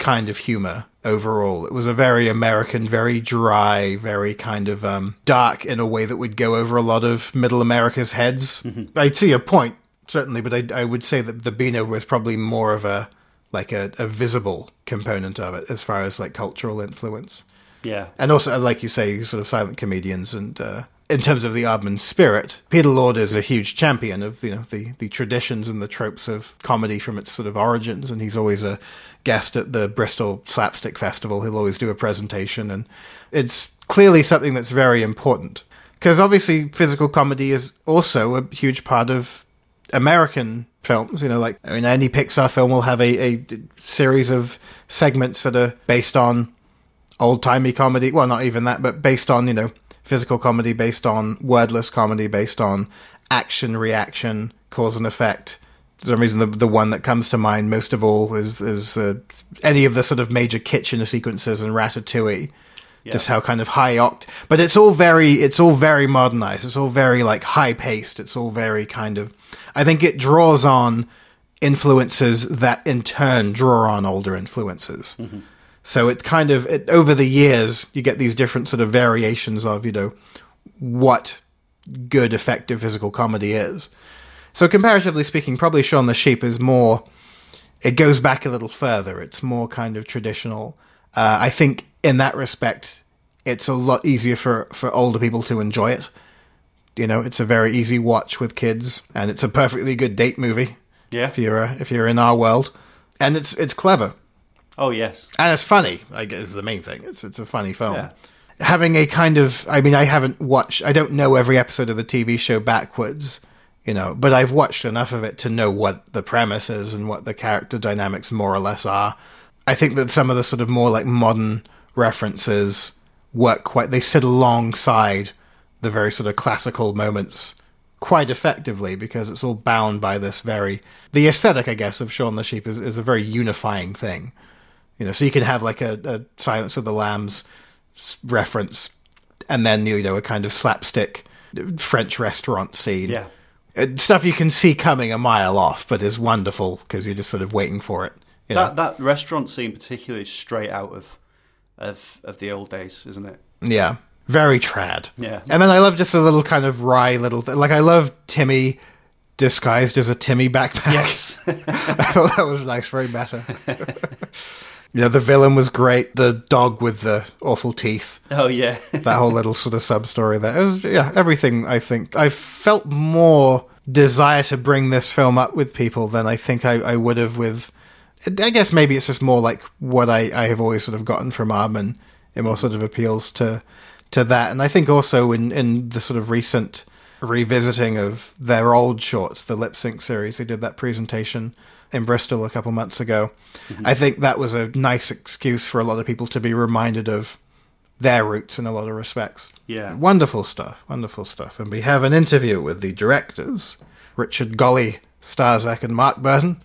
kind of humor overall. It was a very American, very dry, very kind of um, dark in a way that would go over a lot of middle America's heads. I see your point, certainly, but I, I would say that the Beano was probably more of a like a, a visible component of it as far as like cultural influence. yeah And also, like you say, sort of silent comedians and uh, in terms of the Aardman spirit, Peter Lord is a huge champion of you know the the traditions and the tropes of comedy from its sort of origins, and he's always a guest at the Bristol Slapstick Festival. He'll always do a presentation, and it's clearly something that's very important because obviously physical comedy is also a huge part of American films. You know, like I mean, any Pixar film will have a, a series of segments that are based on old timey comedy. Well, not even that, but based on you know physical comedy, based on wordless comedy, based on action, reaction, cause and effect. For some reason, the the one that comes to mind most of all is is uh, any of the sort of major kitchen sequences in Ratatouille. just how kind of high oct. But it's all very, it's all very modernized. It's all very like high paced. It's all very kind of. I think it draws on influences that in turn draw on older influences. So it kind of it, over the years you get these different sort of variations of you know what good effective physical comedy is. So comparatively speaking, probably Shaun the Sheep is more. It goes back a little further. It's more kind of traditional. Uh, I think in that respect, it's a lot easier for for older people to enjoy it. You know, it's a very easy watch with kids, and it's a perfectly good date movie Yeah. if you're uh, if you're in our world, and it's it's clever Oh yes. and it's funny. I guess is the main thing. It's it's a funny film. Yeah. Having a kind of, I mean, I haven't watched. I don't know every episode of the TV show backwards, you know, but I've watched enough of it to know what the premise is and what the character dynamics more or less are. I think that some of the sort of more like modern references work quite. They sit alongside the very sort of classical moments quite effectively because it's all bound by this very the aesthetic, I guess, of Shaun the Sheep is, is a very unifying thing. You know, so you can have like a, a Silence of the Lambs reference, and then you know a kind of slapstick French restaurant scene. Yeah. Uh, stuff you can see coming a mile off, but is wonderful because you're just sort of waiting for it. You know? That that restaurant scene particularly is straight out of of of the old days, isn't it? Yeah, very trad. Yeah. and then I love just a little kind of wry little thing. Like I love Timmy disguised as a Timmy backpack. Yes. *laughs* I thought that was nice, very meta. *laughs* you know, the villain was great. The dog with the awful teeth. oh yeah. *laughs* that whole little sort of sub story there. Was, yeah, everything. I think I felt more desire to bring this film up with people than I think I, I would have with. I guess maybe it's just more like what I, I have always sort of gotten from Aardman. It more sort of appeals to to that, and I think also in in the sort of recent revisiting of their old shorts, the lip sync series, they did that presentation in Bristol a couple months ago. I think that was a nice excuse for a lot of people to be reminded of their roots in a lot of respects. Yeah. Wonderful stuff, wonderful stuff. And we have an interview with the directors, Richard Golly, Starzak, and Mark Burton.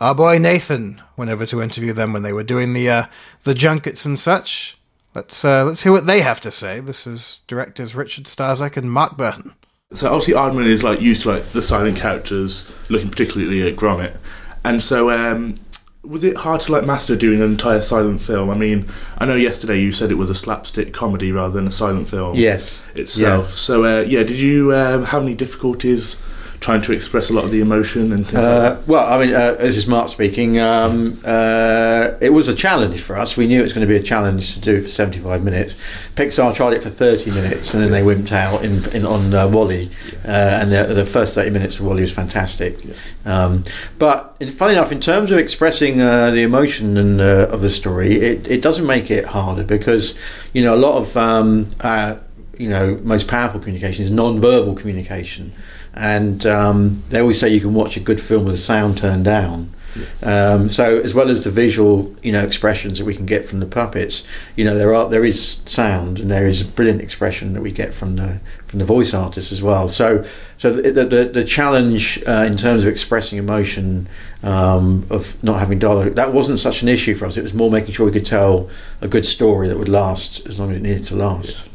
Our boy Nathan went over to interview them when they were doing the uh, the junkets and such. Let's uh, let's hear what they have to say. This is directors Richard Starzak and Mark Burton. So obviously Aardman is like used to like the silent characters, looking particularly at Gromit, and so um, was it hard to like master doing an entire silent film? I mean, I know yesterday you said it was a slapstick comedy rather than a silent film. Yes. Itself. Yeah. So uh, yeah, did you uh, have any difficulties trying to express a lot of the emotion and things like Uh, that? well, I mean, uh, this is Mark speaking. Um, uh, it was a challenge for us. We knew it was going to be a challenge to do for 75 minutes. Pixar tried it for 30 minutes and then they wimped out in, in on uh, WALL-E. Uh, and the, the first 30 minutes of WALL-E was fantastic. Um, but in, funny enough, in terms of expressing uh, the emotion and uh, of the story, it, it doesn't make it harder because you know a lot of um, uh, you know most powerful communication is non-verbal communication, and um, they always say you can watch a good film with the sound turned down. Um, so as well as the visual, you know, expressions that we can get from the puppets, you know, there are there is sound and there is a brilliant expression that we get from the from the voice artists as well. So so the the, the, the challenge uh, in terms of expressing emotion um, of not having dialogue that wasn't such an issue for us. It was more making sure we could tell a good story that would last as long as it needed to last. Yeah,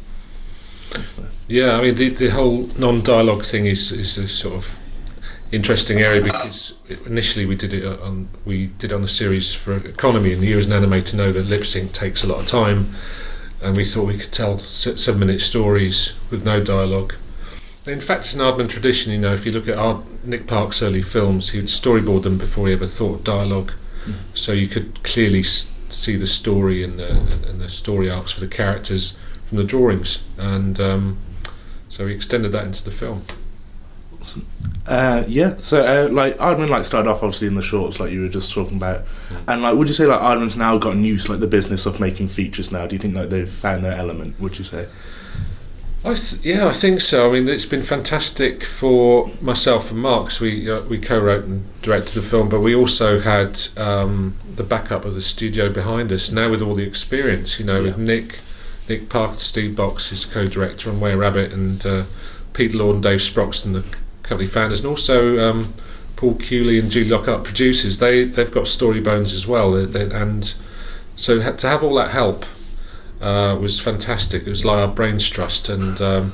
I mean the the whole non-dialogue thing is is a sort of interesting area because initially we did it on we did on the series for economy and you as an animator know that lip sync takes a lot of time and we thought we could tell seven minute stories with no dialogue. In fact, it's an Aardman tradition. You know, if you look at Ard- Nick Park's early films, he would storyboard them before he ever thought of dialogue, so you could clearly see the story and the, and the story arcs for the characters from the drawings, and um, so he extended that into the film. Uh, yeah, so uh, like Aardman like started off obviously in the shorts like you were just talking about, and like would you say like Aardman's now gotten used to like the business of making features now? Do you think like they've found their element? Would you say? I th- yeah, I think so. I mean, it's been fantastic for myself and Mark. 'cause we uh, we co-wrote and directed the film, but we also had um, the backup of the studio behind us. Now with all the experience, you know, with Nick, Nick Parker, Steve Box, who's co-director on Were-Rabbit, and uh, Peter Lord and Dave Sproxton, the company founders, and also um, Paul Kewley and Julie Lockhart, producers. They they've got story bones as well, they, they, and so to have all that help uh, was fantastic. It was like our brains trust, and um,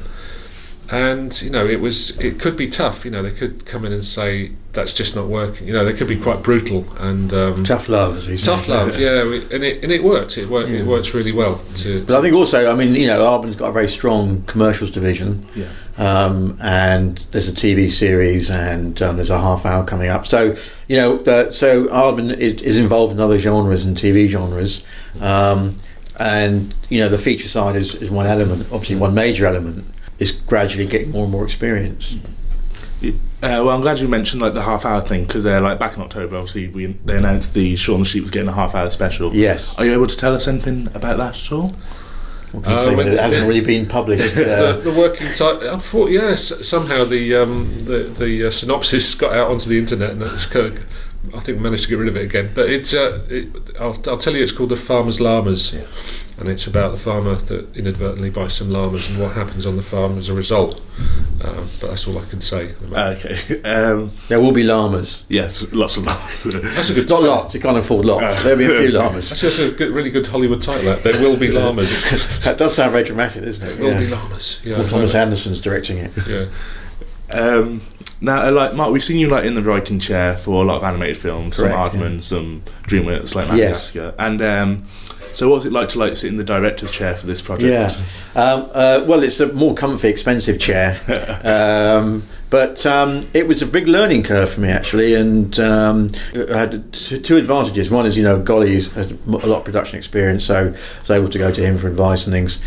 and you know it was it could be tough. You know they could come in and say that's just not working. You know they could be quite brutal and um, Tough love, as we say. tough love. Yeah, we, and it and it worked. It worked. It works really well. To, But I think also, I mean, you know, Aardman's got a very strong commercials division. Yeah. Um, and there's a TV series and um, there's a half hour coming up. So, you know, uh, so Arbon is, is involved in other genres and TV genres. Um, and, you know, the feature side is, is one element, obviously, one major element is gradually getting more and more experience. Uh, well, I'm glad you mentioned like the half hour thing because uh, like back in October, obviously we they announced the Shaun the Sheep was getting a half hour special. Yes. Are you able to tell us anything about that at all? What can you Uh, say? it hasn't *laughs* really been published. Uh, the, the working title. I thought, yes, somehow the um, the the uh, synopsis got out onto the internet, and it's kind of, I think we managed to get rid of it again. But it's uh, it, I'll, I'll tell you, it's called the Farmer's Llamas, and it's about the farmer that inadvertently buys some llamas and what happens on the farm as a result. Um, but that's all I can say. About it. Okay. Um, there will be llamas. yes, lots of llamas. That's a good Not lots, you can't afford lots. There'll be a few llamas. Actually, that's a good, really good Hollywood title. That there will be llamas. *laughs* That does sound very dramatic, doesn't it? There will Yeah. be llamas. Yeah, Well, Thomas yeah. Anderson's directing it. yeah. Um, now, uh, like Mark, we've seen you like in the writing chair for a lot of animated films, Correct, some Aardman, some DreamWorks, like Yes. Madagascar, and um, so what was it like to like sit in the director's chair for this project? Yeah. Um, uh, well, it's a more comfy, expensive chair. *laughs* um, but um, it was a big learning curve for me, actually. And um, I had t- two advantages. One is, you know, Golly has a lot of production experience, so I was able to go to him for advice and things.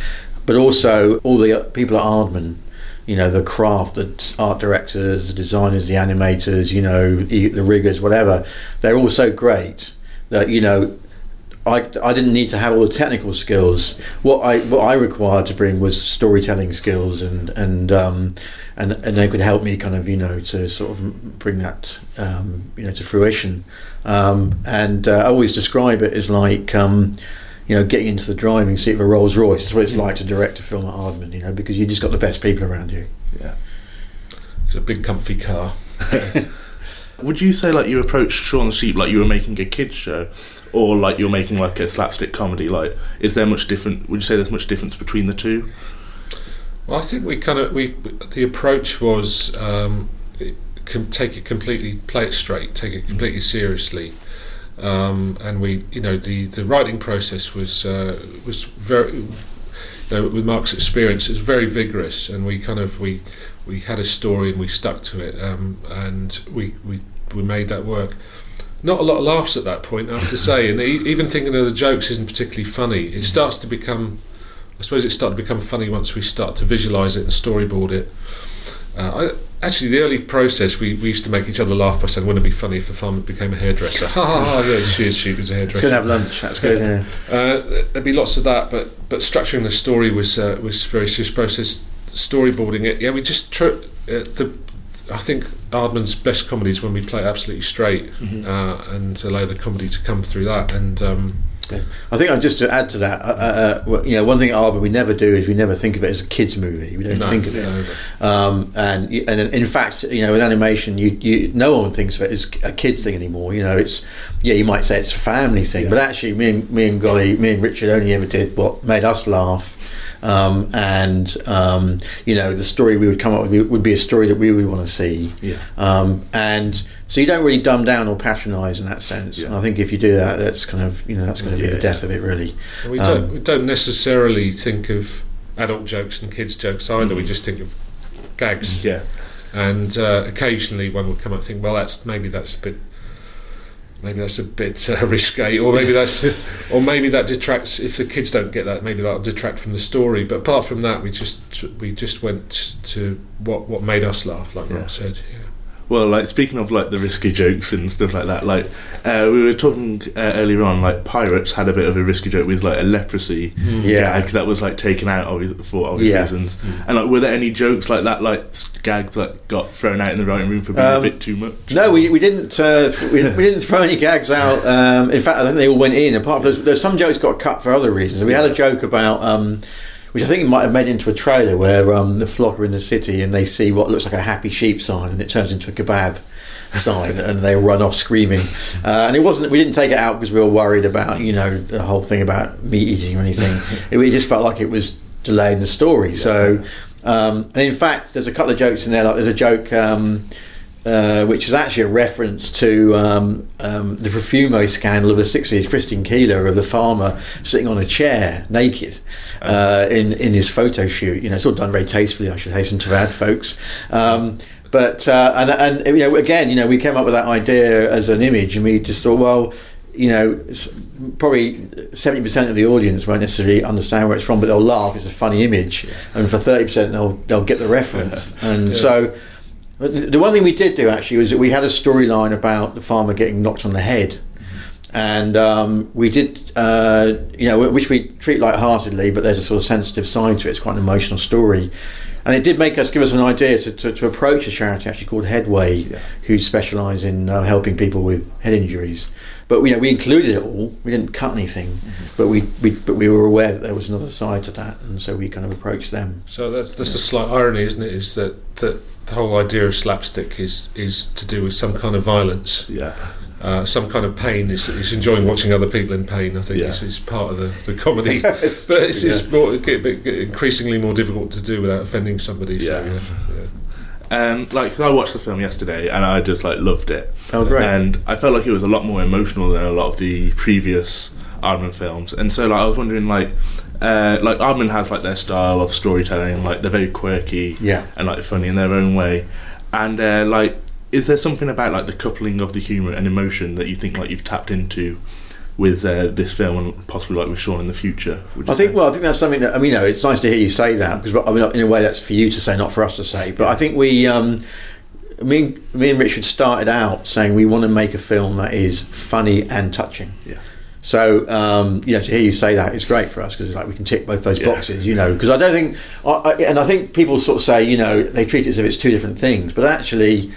But also, all the people at Aardman, you know, the craft, the art directors, the designers, the animators, you know, the riggers, whatever, they're all so great that, you know, I, I didn't need to have all the technical skills. What I what I required to bring was storytelling skills, and and um, and and they could help me kind of you know to sort of bring that um, you know to fruition. Um, and uh, I always describe it as like um, you know getting into the driving seat of a Rolls Royce. That's what it's like to direct a film at Aardman, you know, because you just got the best people around you. Yeah. It's a big, comfy car. *laughs* Would you say like you approached Shaun the Sheep like you were making a kids show, or like you're making like a slapstick comedy? Like, is there much different? Would you say there's much difference between the two? Well, I think we kind of we the approach was um, com- take it completely, play it straight, take it completely seriously, um, and we you know the the writing process was uh, was very. You know, with Mark's experience, it's very vigorous, and we kind of we we had a story and we stuck to it, um, and we, we we made that work. Not a lot of laughs at that point, I have to say, and e- even thinking of the jokes isn't particularly funny. It starts to become I suppose it starts to become funny once we start to visualise it and storyboard it. Uh, I, actually, the early process, we, we used to make each other laugh by saying, "Wouldn't it be funny if the farmer became a hairdresser?" Ha ha ha! Yeah, she is. She was a Let's go hairdresser. and have lunch. That's good. Yeah. Uh, there'd be lots of that, but but structuring the story was uh, was very serious process. Storyboarding it, yeah, we just tr- uh, the. I think Aardman's best comedy is when we play absolutely straight uh, and allow the comedy to come through that. And um, I think just to add to that, uh, uh, you know, one thing at Aardman we never do is we never think of it as a kids' movie. We don't no, think of it. no, Um, and and in fact, you know, with animation, you, you no one thinks of it as a kids thing anymore. You know, it's yeah, you might say it's a family thing, but actually, me and me and Golly, me and Richard only ever did what made us laugh. Um, and um, you know, the story we would come up with would be a story that we would want to see. Yeah. Um, and so you don't really dumb down or patronise in that sense. Yeah. And I think if you do that, that's kind of you know that's going to be the death of it, really. And we Um, don't we don't necessarily think of adult jokes and kids jokes either. We just think of gags, Yeah. and uh, occasionally one will come up and think, well, that's maybe that's a bit. Maybe that's a bit uh, *laughs* risque, or maybe that's, or maybe that detracts. If the kids don't get that, maybe that'll detract from the story. But apart from that, we just we just went to what what made us laugh, like Yeah. Rob said. Yeah. Well, like speaking of like the risky jokes and stuff like that, like uh, we were talking uh, earlier on, like pirates had a bit of a risky joke with like a leprosy Yeah. gag that was like taken out obvi- for obvious Yeah. reasons. And like, were there any jokes like that, like gags that got thrown out in the writing room for being Um, a bit too much? No, we, we didn't uh, we, we didn't throw any gags out. Um, in fact, I think they all went in. Apart from there's, there's some jokes got cut for other reasons. We had a joke about. Um, which I think it might have made into a trailer where um, the flock are in the city and they see what looks like a happy sheep sign and it turns into a kebab. sign, and they run off screaming. Uh, and it wasn't. We didn't take it out because we were worried about you know the whole thing about meat eating or anything. *laughs* it, we just felt like it was delaying the story. So, um, and in fact, there's a couple of jokes in there. Like there's a joke. Um, uh, which is actually a reference to um, um, the Profumo scandal of the 60s. Christine Keeler of the farmer sitting on a chair naked uh, in in his photo shoot. You know, it's all done very tastefully. I should hasten to add, folks. Um, but uh, and and you know, again, you know, we came up with that idea as an image, and we just thought, well, you know, probably seventy percent of the audience won't necessarily understand where it's from, but they'll laugh. It's a funny image, and for thirty percent, they'll they'll get the reference. *laughs* And so, but the one thing we did do actually was that we had a storyline about the farmer getting knocked on the head. And um, we did, uh, you know, which we treat light-heartedly, but there's a sort of sensitive side to it. It's quite an emotional story, and it did make us give us an idea to, to, to approach a charity actually called Headway, who specialise in uh, helping people with head injuries. But you know, we included it all. We didn't cut anything, but we, we but we were aware that there was another side to that, and so we kind of approached them. So that's that's a slight irony, isn't it? Is that that the whole idea of slapstick is is to do with some kind of violence, Yeah. uh, some kind of pain. Is, is enjoying watching other people in pain. I think Yeah. is, is part of the, the comedy, *laughs* but it's, it's more, it get, get increasingly more difficult to do without offending somebody. So, Yeah. yeah, yeah. Um, like 'cause I watched the film yesterday and I just like loved it. Oh, great. And I felt like it was a lot more emotional than a lot of the previous Aardman films. And so like I was wondering like uh, like Aardman has like their style of storytelling, like they're very quirky Yeah. and like funny in their own way. And uh, like is there something about like the coupling of the humour and emotion that you think like you've tapped into with uh, this film and possibly like with Sean in the future? I think say? well, I think that's something that I mean, you know, it's nice to hear you say that because I mean, in a way, that's for you to say, not for us to say. But I think we, um, me, and- me and Richard started out saying we want to make a film that is funny and touching. Yeah. So um, you know, to hear you say that is great for us because it's like we can tick both those Yeah. boxes, you know. Because I don't think, I, I, and I think people sort of say, you know, they treat it as if it's two different things, but actually,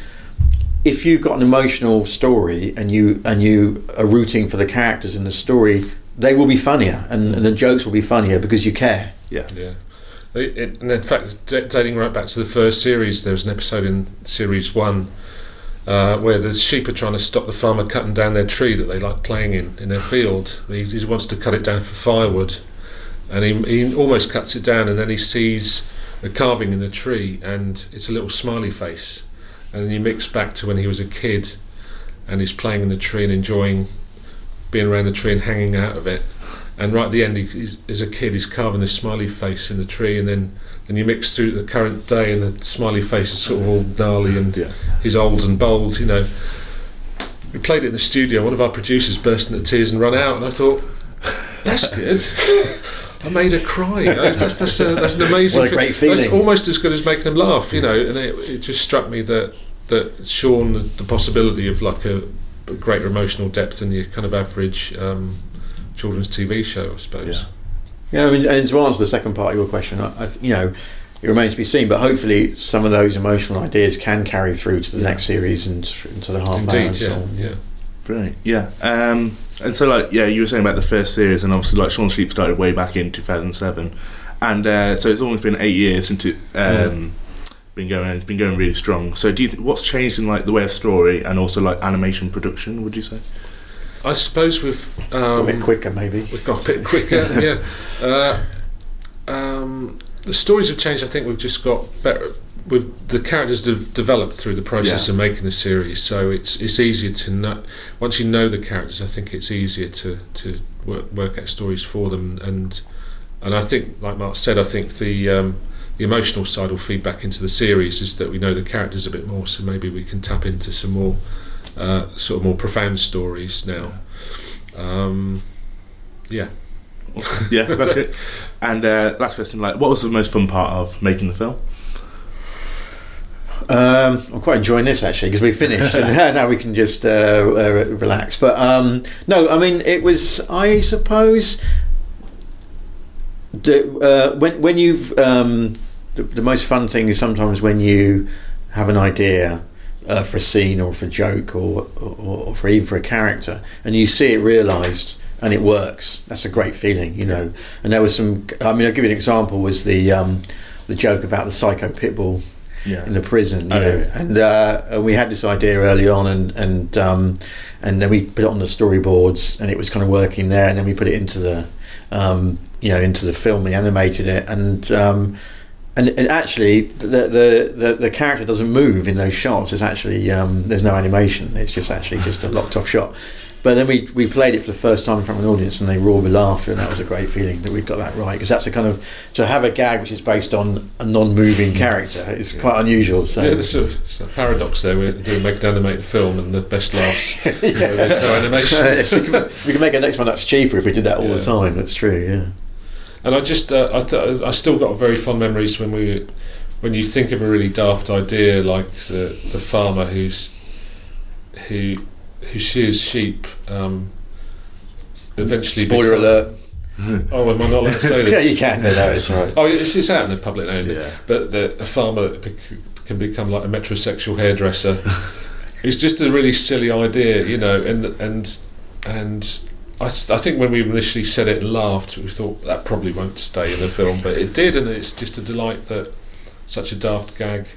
if you've got an emotional story and you and you are rooting for the characters in the story, they will be funnier and, and the jokes will be funnier because you care. yeah. Yeah. It, it, and in fact, d- dating right back to the first series, there was an episode in series one uh, where the sheep are trying to stop the farmer cutting down their tree that they like playing in in their field. He, he wants to cut it down for firewood, and he, he almost cuts it down, and then he sees a carving in the tree, and it's a little smiley face. And then you mix back to when he was a kid, and he's playing in the tree and enjoying being around the tree and hanging out of it. And right at the end, he, he's, as a kid, he's carving this smiley face in the tree, and then then you mix through the current day, and the smiley face is sort of all gnarly, and Yeah. he's old and bold. You know, we played it in the studio. One of our producers burst into tears and run out, and I thought, "That's good." *laughs* I made her cry. That's, that's, that's, a, that's an amazing. What a great thing. That's almost as good as making them laugh. You know, and it, it just struck me that that Sean, the, the possibility of like a, a greater emotional depth than your kind of average um, children's TV show, I suppose. Yeah, yeah, I mean, and to answer the second part of your question, I, I, you know, it remains to be seen. But hopefully, some of those emotional ideas can carry through to the next series and into the half hour Indeed, and so yeah, on. yeah. Brilliant. Yeah. Um, and so, like, yeah, you were saying about the first series, and obviously, like, Shaun Sheep started way back in 2007. And uh, so it's almost been eight years since it um, been going, it's been going really strong. So, do you th- what's changed in, like, the way of story and also, like, animation production, would you say? I suppose we've A um, bit quicker, maybe. we've got a bit quicker. *laughs* yeah. Uh, um, the stories have changed. I think we've just got better. With the characters have developed through the process Yeah. of making the series, so it's it's easier to know. Once you know the characters, I think it's easier to to work work out stories for them. And and I think, like Mark said, I think the um, the emotional side will feed back into the series. Is that we know the characters a bit more, so maybe we can tap into some more uh, sort of more profound stories now. Um, yeah. *laughs* Yeah, that's good. And uh, last question, like, what was the most fun part of making the film? Um, I'm quite enjoying this actually because we finished *laughs* and now we can just uh, uh, relax. But um, no, I mean it was, I suppose, the, uh, when when you've um, the, the most fun thing is sometimes when you have an idea uh, for a scene or for a joke or, or, or for even for a character and you see it realised and it works. That's a great feeling, you know. And there was some. I mean, I'll give you an example. Was the um, the joke about the psycho pit bull Yeah. in the prison, you Oh, know. yeah. And, uh, and we had this idea early on, and and um, and then we put it on the storyboards, and it was kind of working there, and then we put it into the um, you know into the film, we animated it, and. Um, and, and actually, the, the, the, the character doesn't move in those shots. It's actually um, there's no animation. It's just actually just a locked off shot. But then we, we played it for the first time in front of an audience, and they roared with laughter, and that was a great feeling that we'd got that right. Because that's a kind of to have a gag which is based on a non-moving character. It's quite unusual. So Yeah, there's a, there's a paradox there. We're doing make an animated film, and the best laughs. *laughs* Yeah. There's no animation. *laughs* Yes, we, can, we can make a next one that's cheaper if we did that all the time. That's true. Yeah. And I just, uh, I, th- I still got very fond memories when we, when you think of a really daft idea like the the farmer who's, who, who shears sheep. Um, eventually, Spoiler become- alert. *laughs* Oh, am I not allowed to say *laughs* this? yeah, you can. No, no, it's all right. Oh, it's, it's out in the public now. Yeah. But the, a farmer can become like a metrosexual hairdresser. *laughs* it's just a really silly idea, you know, and and and I, s- I think when we initially said it and laughed, we thought that probably won't stay in the film, but it did, and it's just a delight that such a daft gag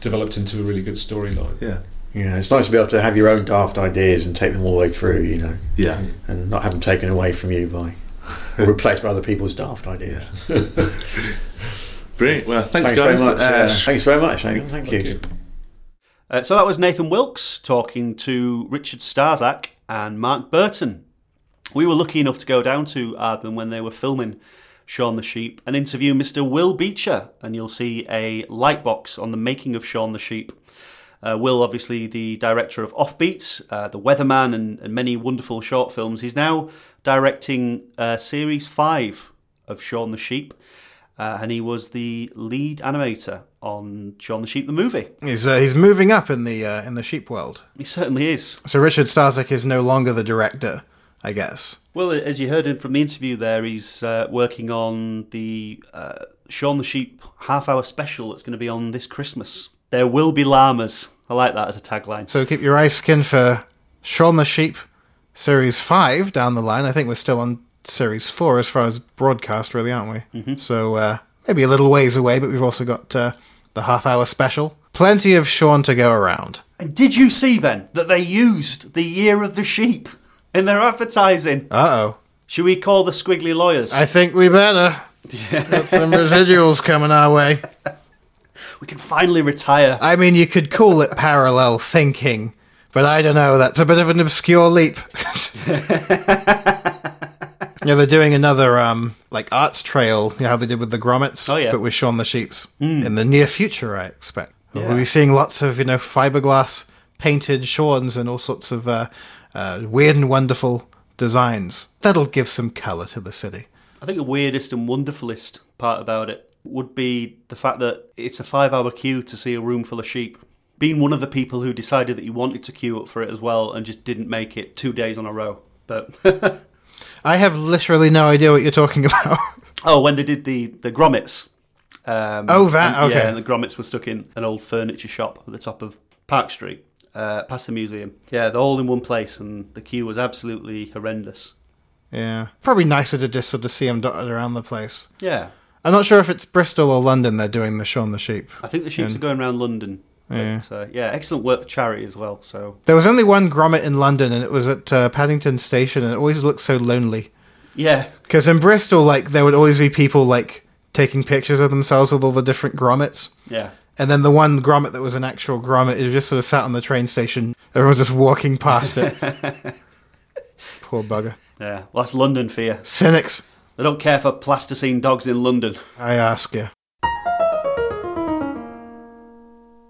developed into a really good storyline. Yeah. Yeah, it's nice to be able to have your own daft ideas and take them all the way through, you know, Yeah. and not have them taken away from you by *laughs* replaced by other people's daft ideas. *laughs* Brilliant. Well, thanks, Thanks guys. very much. Uh, yeah. Thanks very much. Nathan. Thank, Thank you. you. Uh, so that was Nathan Wilkes talking to Richard Starzak and Mark Burton. We were lucky enough to go down to Aardman when they were filming Shaun the Sheep and interview Mr. Will Becher, and you'll see a light box on the making of Shaun the Sheep. Uh, Will, obviously the director of Offbeat, uh, The Weatherman, and, and many wonderful short films. He's now directing uh, series five of Shaun the Sheep, uh, and he was the lead animator on Shaun the Sheep the movie. He's uh, he's moving up in the uh, in the sheep world. He certainly is. So Richard Starzak is no longer the director, I guess. Well, as you heard from the interview there, he's uh, working on the uh, Shaun the Sheep half hour special that's going to be on this Christmas. There will be llamas. I like that as a tagline. So keep your eyes skinned for Shaun the Sheep series five down the line. I think we're still on series four as far as broadcast, really, aren't we? Mm-hmm. So uh, maybe a little ways away, but we've also got uh, the half hour special. Plenty of Shaun to go around. And did you see, Ben, that they used the year of the sheep in their advertising? Uh oh. Should we call the squiggly lawyers? I think we better. *laughs* Got some residuals coming our way. *laughs* we can finally retire. I mean, you could call it parallel thinking, but I don't know. That's a bit of an obscure leap. *laughs* yeah, they're doing another um, like arts trail. You know how they did with the Gromits, Oh, yeah. but with Shaun the Sheep's in the near future. I expect Yeah. we'll be seeing lots of you know fiberglass painted Shauns and all sorts of uh, uh, weird and wonderful designs. That'll give some colour to the city. I think the weirdest and wonderfulest part about it would be the fact that it's a five hour queue to see a room full of sheep. Being one of the people who decided that you wanted to queue up for it as well and just didn't make it two days on a row. But *laughs* I have literally no idea what you're talking about. *laughs* oh, when they did the the Gromits. Um, Oh, that, and- okay. Yeah, and the Gromits were stuck in an old furniture shop at the top of Park Street, uh, past the museum. Yeah, they're all in one place, and the queue was absolutely horrendous. yeah, probably nicer to just sort of see them dotted around the place. Yeah, I'm not sure if it's Bristol or London they're doing the Shaun the Sheep. I think the sheeps are going around London. Yeah. But, uh, yeah, excellent work for charity as well. So There was only one Gromit in London, and it was at uh, Paddington Station, and it always looked so lonely. yeah, Because in Bristol, like there would always be people like taking pictures of themselves with all the different Gromits, yeah. and then the one Gromit that was an actual Gromit is just sort of sat on the train station. Everyone's just walking past it. *laughs* Poor bugger. Yeah, well, that's London for you. Cynics, They don't care for plasticine dogs in London. I ask you.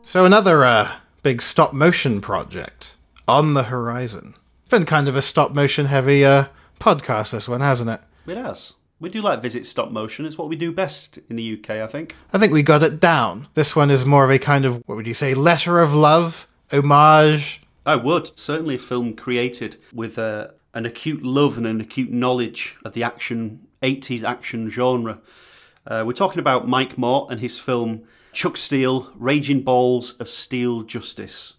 So another uh, big stop motion project on the horizon. It's been kind of a stop motion heavy uh, podcast, this one, hasn't it? It has. We do like visit stop motion. It's what we do best in the UK, I think. I think we got it down. This one is more of a kind of, what would you say, letter of love, homage. I would. Certainly a film created with uh, an acute love and an acute knowledge of the action, 80s action genre. Uh, we're talking about Mike Mort and his film Chuck Steel, Raging Balls of Steel Justice.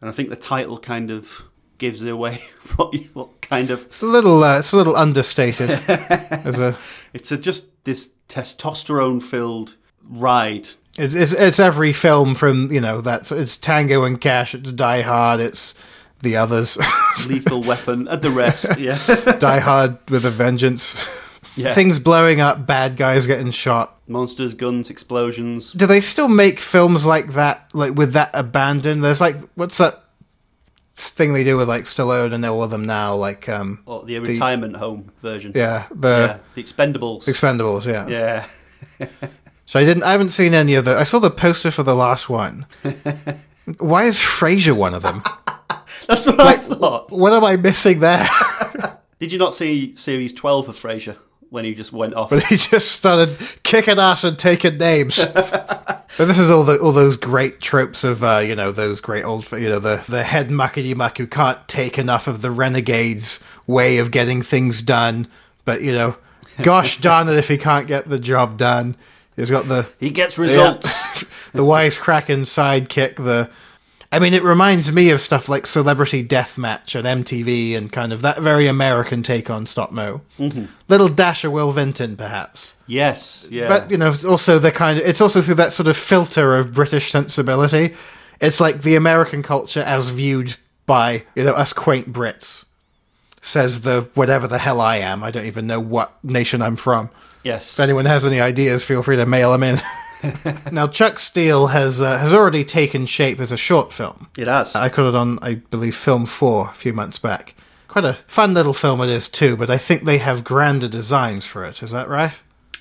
And I think the title kind of gives away *laughs* what, you- what kind of It's a little, uh, it's a little understated. *laughs* As a, It's a, just this testosterone filled ride. It's, it's it's every film from you know that's it's Tango and Cash, it's Die Hard, it's the others, *laughs* Lethal Weapon, and the rest. Yeah, Die Hard with a Vengeance, yeah. things blowing up, bad guys getting shot. monsters, guns, explosions. Do they still make films like that, like with that abandon? There's like what's that thing they do with like Stallone and all of them now, like um Or the retirement home version. yeah Yeah, the the Expendables. Expendables, yeah. yeah. *laughs* So I didn't. I haven't seen any of the. I saw the poster for the last one. *laughs* Why is Frasier one of them? *laughs* That's what I thought. What am I missing there? Did you not see series 12 of Frasier when he just went off? but he just started kicking ass and taking names. *laughs* but this is all the all those great tropes of uh, you know those great old you know the the head muckety muck who can't take enough of the renegades way of getting things done. But you know, gosh *laughs* darn it if he can't get the job done. He's got the he gets results. *laughs* the wisecracking sidekick, the I mean, it reminds me of stuff like Celebrity Deathmatch and MTV and kind of that very American take on stop mo. Mm-hmm. Little dash of Will Vinton, perhaps. yes, yeah. But, you know, also the kind of, it's also through that sort of filter of British sensibility. It's like the American culture as viewed by, you know, us quaint Brits. Says the whatever the hell I am. I don't even know what nation I'm from. yes. If anyone has any ideas, feel free to mail them in. *laughs* *laughs* now, Chuck Steel has uh, has already taken shape as a short film. it has. I caught it on, I believe, Film Four a few months back. Quite a fun little film it is too, but I think they have grander designs for it. Is that right?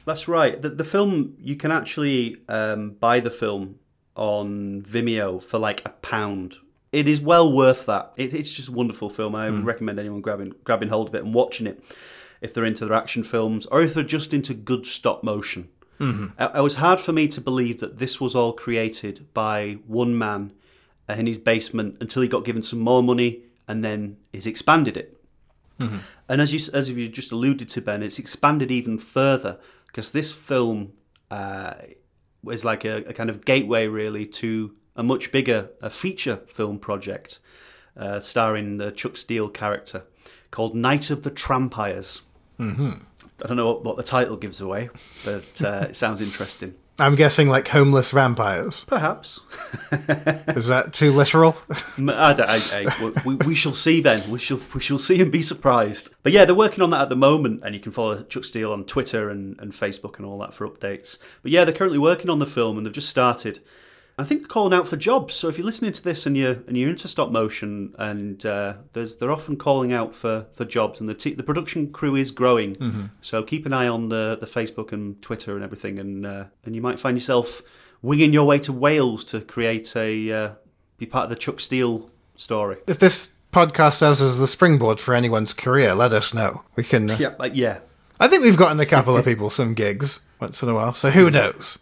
That's right. The, the film, you can actually um, buy the film on Vimeo for like a pound. It is well worth that. It, it's just a wonderful film. I would recommend anyone grabbing grabbing hold of it and watching it if they're into their action films or if they're just into good stop motion. Mm-hmm. It, it was hard for me to believe that this was all created by one man in his basement until he got given some more money and then he's expanded it. And as you as you just alluded to, Ben, it's expanded even further because this film uh, was like a, a kind of gateway, really, to a much bigger a feature film project uh, starring the Chuck Steel character called Night of the Trampires. Mm-hmm. I don't know what, what the title gives away, but uh, it *laughs* sounds interesting. I'm guessing like homeless vampires. Perhaps. *laughs* Is that too literal? *laughs* I don't- I- I- we, we shall see, Ben. We shall we shall see and be surprised. But yeah, they're working on that at the moment, and you can follow Chuck Steel on Twitter and, and Facebook and all that for updates. But yeah, they're currently working on the film, and they've just started. I think they're calling out for jobs. So if you're listening to this and you're and you're into stop motion, and uh, there's they're often calling out for, for jobs, and the t- the production crew is growing. So keep an eye on the, the Facebook and Twitter and everything, and uh, and you might find yourself winging your way to Wales to create a uh, be part of the Chuck Steel story. if this podcast serves as the springboard for anyone's career, let us know. We can. Uh, Yeah, yeah. I think we've gotten a couple of people some gigs once in a while, so who knows?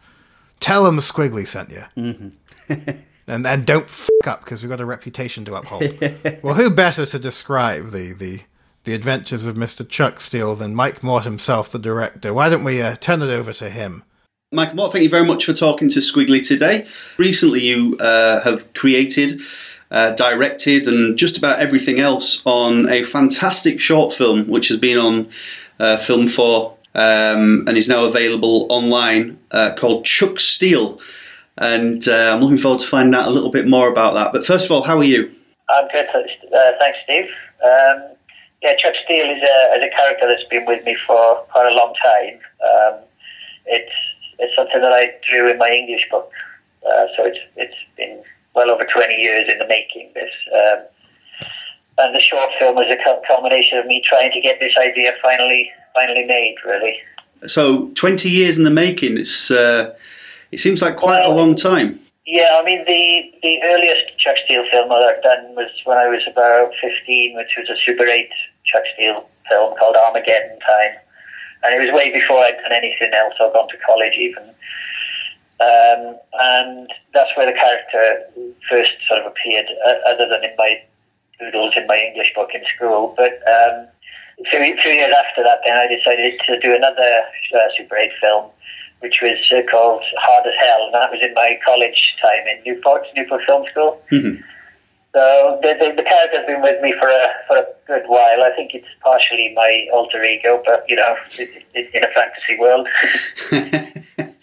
Tell them Squiggly sent you. Mm-hmm. *laughs* and and don't f up because we've got a reputation to uphold. *laughs* well, who better to describe the, the the adventures of Mr. Chuck Steel than Mike Mort himself, the director? Why don't we uh, turn it over to him? Mike Mort, thank you very much for talking to Squiggly today. Recently, you uh, have created, uh, directed, and just about everything else on a fantastic short film, which has been on uh, Film 4 um, and is now available online, uh, called Chuck Steel. And uh, I'm looking forward to finding out a little bit more about that. But first of all, how are you? I'm good, uh, thanks, Steve. Um, yeah, Chuck Steel is a, is a character that's been with me for quite a long time. Um, it's it's something that I drew in my English book, uh, so it's it's been well over 20 years in the making. This um, and the short film is a cul- culmination of me trying to get this idea finally finally made. Really, So, 20 years in the making, it's, uh, it seems like quite a long time. Yeah, I mean the the earliest Chuck Steel film that I've done was when I was about fifteen, which was a Super Eight Chuck Steel film called Armageddon Time, and it was way before I'd done anything else or gone to college even. Um, and that's where the character first sort of appeared, uh, other than in my doodles in my English book in school. But um, a few, few years after that, then I decided to do another uh, Super 8 film, which was uh, called Hard as Hell, and that was in my college time in Newport, Newport Film School. Mhm. So the, the, the character's been with me for a for a good while. I think it's partially my alter ego, but you know, it, it, in a fantasy world. *laughs*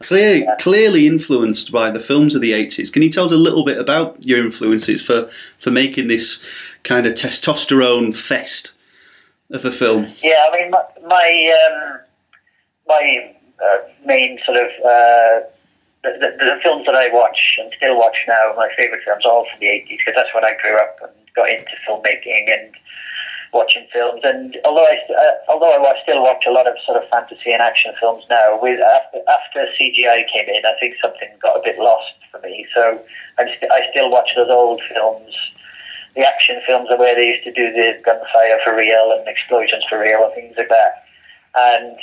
Clear, clearly influenced by the films of the 80s. Can you tell us a little bit about your influences for, for making this kind of testosterone fest of a film? Yeah, I mean, my my, um, my uh, main sort of uh, the, the, the films that I watch and still watch now, my favourite films, are all from the 80s because that's when I grew up and got into filmmaking and watching films. And although I uh, although I still watch a lot of sort of fantasy and action films now, with after, after CGI came in, I think something got a bit lost for me. So I'm st- I still watch those old films. The action films are where they used to do the gunfire for real and explosions for real and things like that. And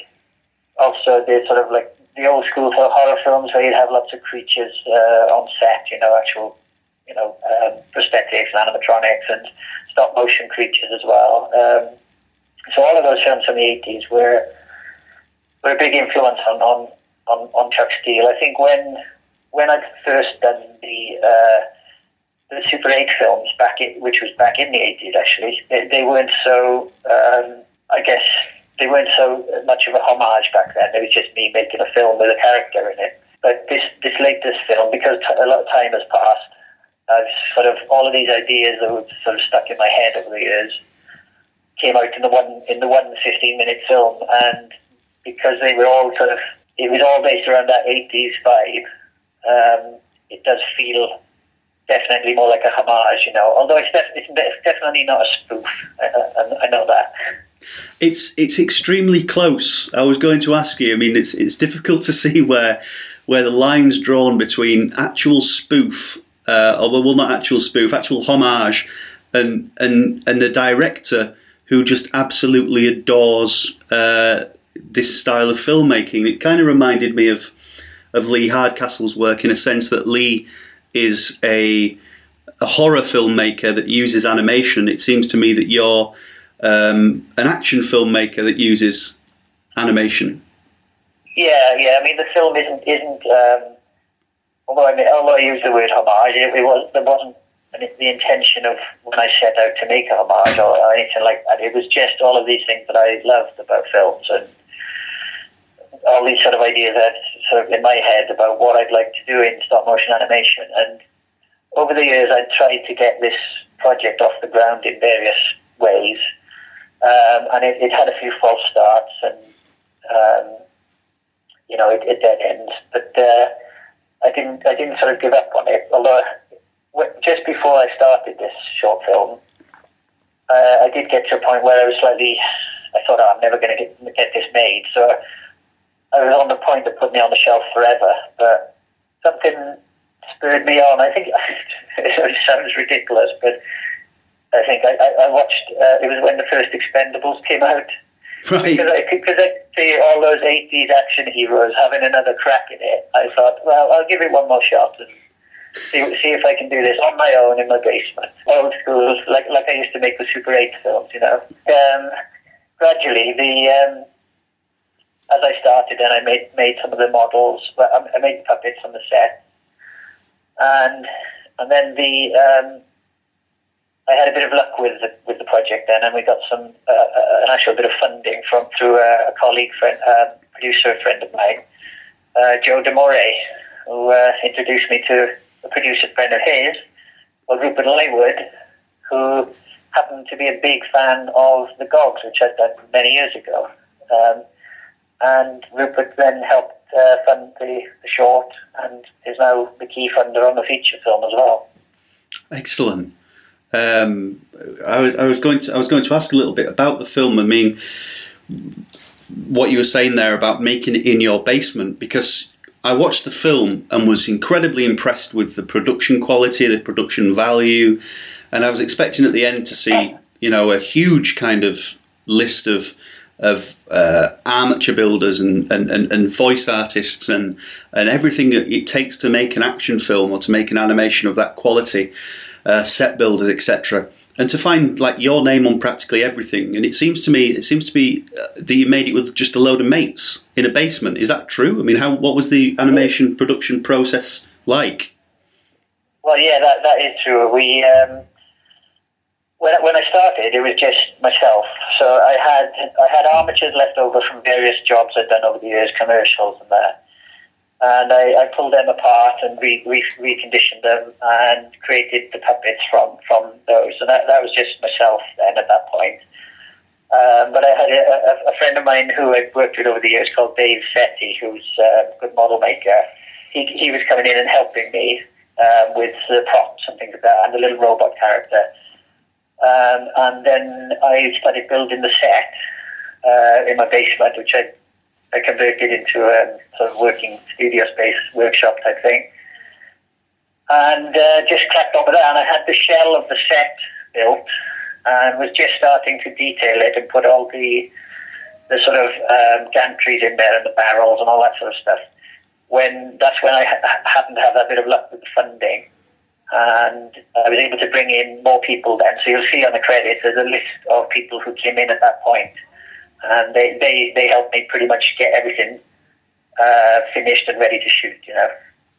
also the sort of like the old school horror films where you'd have lots of creatures uh, on set, you know, actual, you know, um, prosthetics and animatronics and stop motion creatures as well. Um, so all of those films from the 80s were, were a big influence on, on, on, on Chuck Steel. I think when when I'd first done the uh, the Super 8 films back in, which was back in the 80s actually, they, they weren't so, um, I guess, they weren't so much of a homage back then. It was just me making a film with a character in it. But this this latest film, because t- a lot of time has passed, I've sort of all of these ideas that were sort of stuck in my head over the years came out in the one in the one 15 minute film, and because they were all sort of it was all based around that 80s vibe. Um, it does feel definitely more like a homage, you know. Although it's, def- it's definitely not a spoof. I, I, I know that. It's it's extremely close. I was going to ask you. I mean, it's it's difficult to see where where the lines drawn between actual spoof, uh, or well, not actual spoof, actual homage, and and and the director who just absolutely adores uh, this style of filmmaking. It kind of reminded me of of Lee Hardcastle's work in a sense that Lee is a a horror filmmaker that uses animation. It seems to me that you're um, an action filmmaker that uses animation. Yeah, yeah. I mean, the film isn't isn't. Um, although I mean, although I use the word homage, it, it was there wasn't the intention of when I set out to make a homage or, anything like that. It was just all of these things that I loved about films and all these sort of ideas that sort of in my head about what I'd like to do in stop motion animation. And over the years, I'd tried to get this project off the ground in various ways. Um, and it, it, had a few false starts and, um, you know, it, it dead ends. But uh, I didn't, I didn't sort of give up on it. Although just before I started this short film, uh, I did get to a point where I was slightly, I thought, oh, I'm never going to get this made. So I was on the point of putting it on the shelf forever. But something spurred me on. I think *laughs* it sounds ridiculous, but I think I, I, I watched. Uh, it was when the first Expendables came out. *laughs* Right. Because I, because I see all those 80s action heroes having another crack at it, I thought, well, I'll give it one more shot and see, see if I can do this on my own in my basement. Old school, like like I used to make the Super 8 films, you know. Um, gradually, the um, as I started and I made made some of the models, I made puppets on the set, and and then the um, I had a bit of luck with the, with the project then, and we got some uh, uh an actual bit of funding from through a, a colleague, friend, uh, producer friend of mine, uh, Joe Demore, who uh, introduced me to a producer friend of his, well, Rupert Lywood, who happened to be a big fan of the Gogs, which I'd done many years ago. Um, and Rupert then helped uh, fund the, the short and is now the key funder on the feature film as well. Excellent. Um, I, was, I was going to I was going to ask a little bit about the film. I mean, what you were saying there about making it in your basement because I watched the film and was incredibly impressed with the production quality, the production value, and I was expecting at the end to see you know a huge kind of list of of uh, amateur builders and, and, and, and, voice artists and and everything that it takes to make an action film or to make an animation of that quality, uh, set builders, etc. And to find like your name on practically everything, and it seems to me, it seems to be uh, that you made it with just a load of mates in a basement. Is that true? I mean, how what was the animation production process like? Well, yeah, that that is true. We um, when when I started, it was just myself. So I had I had armatures left over from various jobs I'd done over the years, commercials and that. And I, I pulled them apart and re, re, reconditioned them and created the puppets from, from those. And that, that was just myself then at that point. Um, but I had a, a, a, friend of mine who I'd worked with over the years called Dave Setti, who's a good model maker. He, he was coming in and helping me um, with the props and things like that, and the little robot character. Um, and then I started building the set uh, in my basement, which I, I converted into a sort of working studio space, workshop type thing. And uh, just cracked on with that. And I had the shell of the set built and was just starting to detail it and put all the the sort of um, gantries in there and the barrels and all that sort of stuff. When that's when I ha- happened to have that bit of luck with the funding, and I was able to bring in more people then. So you'll see on the credits there's a list of people who came in at that point, and they they, they helped me pretty much get everything uh, finished and ready to shoot. You know.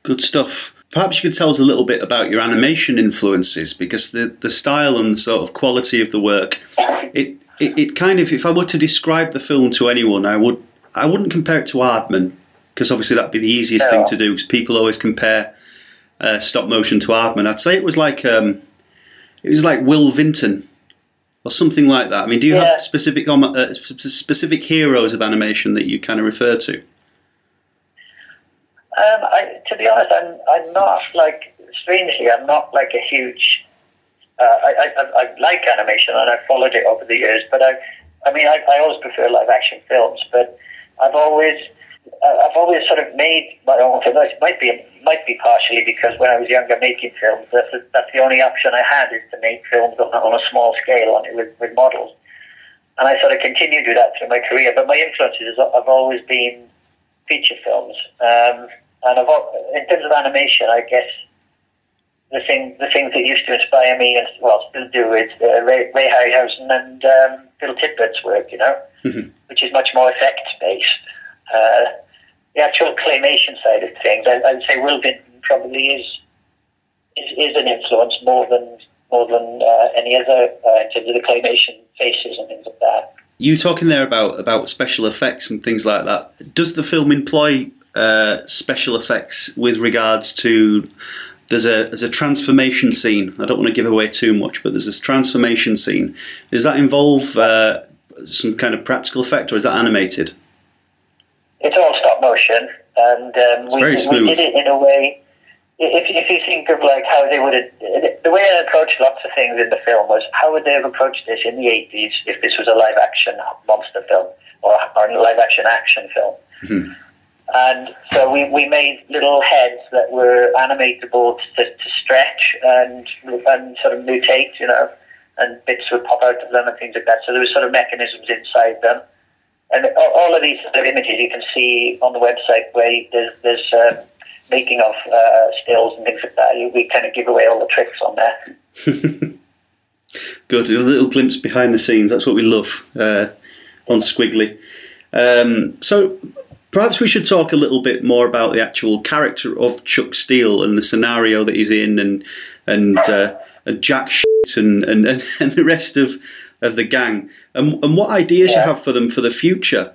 Good stuff. Perhaps you could tell us a little bit about your animation influences, because the, the style and the sort of quality of the work, it, it, it kind of, if I were to describe the film to anyone, I would I wouldn't compare it to Aardman, because obviously that'd be the easiest thing to do, because people always compare uh, stop motion to Aardman. I'd say it was like um, it was like Will Vinton or something like that. I mean, do you Yeah. have specific um, uh, specific heroes of animation that you kind of refer to? Um, I, to be honest, I'm I'm not like strangely, I'm not like a huge. Uh, I, I I like animation and I've followed it over the years, but I I mean I, I always prefer live action films, but I've always uh, I've always sort of made my own films. It might be might be partially because when I was younger making films, that's the, that's the only option I had is to make films on, a- on a small scale on it with, with models, and I sort of continue to do that through my career. But my influences have always been feature films. Um, and I've, in terms of animation, I guess the thing, the things that used to inspire me, and well, still do, is uh, Ray, Ray Harryhausen and um, Phil Tippett's work. You know, which is much more effects based. Uh, the actual claymation side of things, I, I'd say Will Vinton probably is, is is an influence more than more than uh, any other uh, in terms of the claymation faces and things like that. You talking there about about special effects and things like that. Does the film employ uh, special effects with regards to? There's a there's a transformation scene. I don't want to give away too much, but there's this transformation scene. Does that involve uh, some kind of practical effect, or is that animated? It's all stop motion, and um, we, we did it in a way. If, if you think of like how they would have, the way I approached lots of things in the film was how would they have approached this in the eighties if this was a live action monster film or, or a live action action film. And so we, we made little heads that were animatable to, to stretch and and sort of mutate, you know, and bits would pop out of them and things like that. So there was sort of mechanisms inside them. And all, of these of images you can see on the website where there's, there's uh, making of uh, stills and things like that. We kind of give away all the tricks on there. *laughs* Good, a little glimpse behind the scenes. That's what we love uh, on Squiggly. Um, so perhaps we should talk a little bit more about the actual character of Chuck Steel and the scenario that he's in, and and, uh, and Jack and, and, *laughs* and the rest of, of the gang, and, and what ideas you have for them for the future.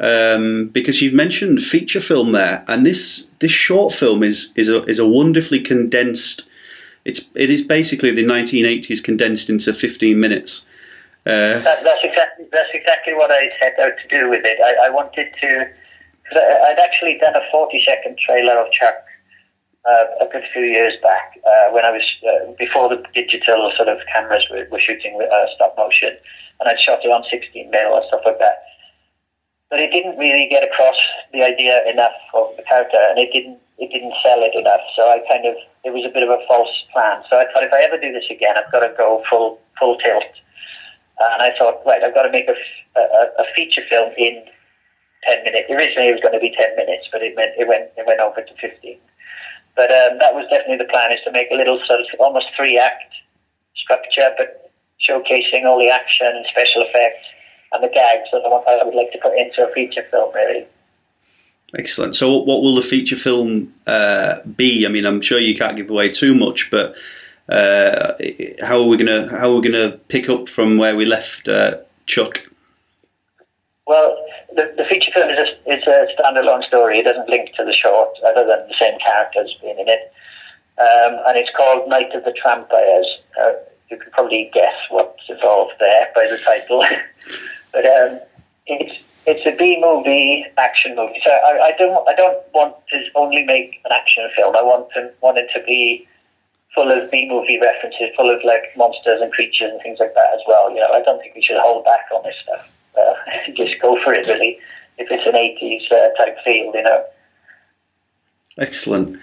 Um, because you've mentioned feature film there, and this this short film is is a is a wonderfully condensed. It's it is basically the 1980s condensed into 15 minutes. Uh, That, that's exactly that's exactly what I set out to do with it. I, I wanted to. Cause I, I'd actually done a forty-second trailer of Chuck uh, a good few years back uh, when I was uh, before the digital sort of cameras were, were shooting with uh, stop motion, and I'd shot it on sixteen mil and stuff like that. But it didn't really get across the idea enough of the character, and it didn't it didn't sell it enough. So I kind of it was a bit of a false plan. So I thought if I ever do this again, I've got to go full full tilt. And I thought, right, I've got to make a a feature film in ten minutes. Originally, it was going to be ten minutes, but it went it went it went over to fifteen. But um, that was definitely the plan: is to make a little sort of almost three act structure, but showcasing all the action and special effects and the gags that I would like to put into a feature film. Really, Excellent. So, what will the feature film uh, be? I mean, I'm sure you can't give away too much, but uh, how are we gonna how are we gonna pick up from where we left uh, Chuck? Well, the, the feature film is a, is a standalone story. It doesn't link to the short, other than the same characters being in it. Um, and it's called Night of the Trampires. Uh, you can probably guess what's involved there by the title. *laughs* but um, it's it's a B movie action movie. So I, I don't I don't want to only make an action film. I want to want it to be full of B movie references, full of like monsters and creatures and things like that as well. You know, I don't think we should hold back on this stuff. Uh, *laughs* just go for it, really. If it's an eighties uh, type field, you know. Excellent.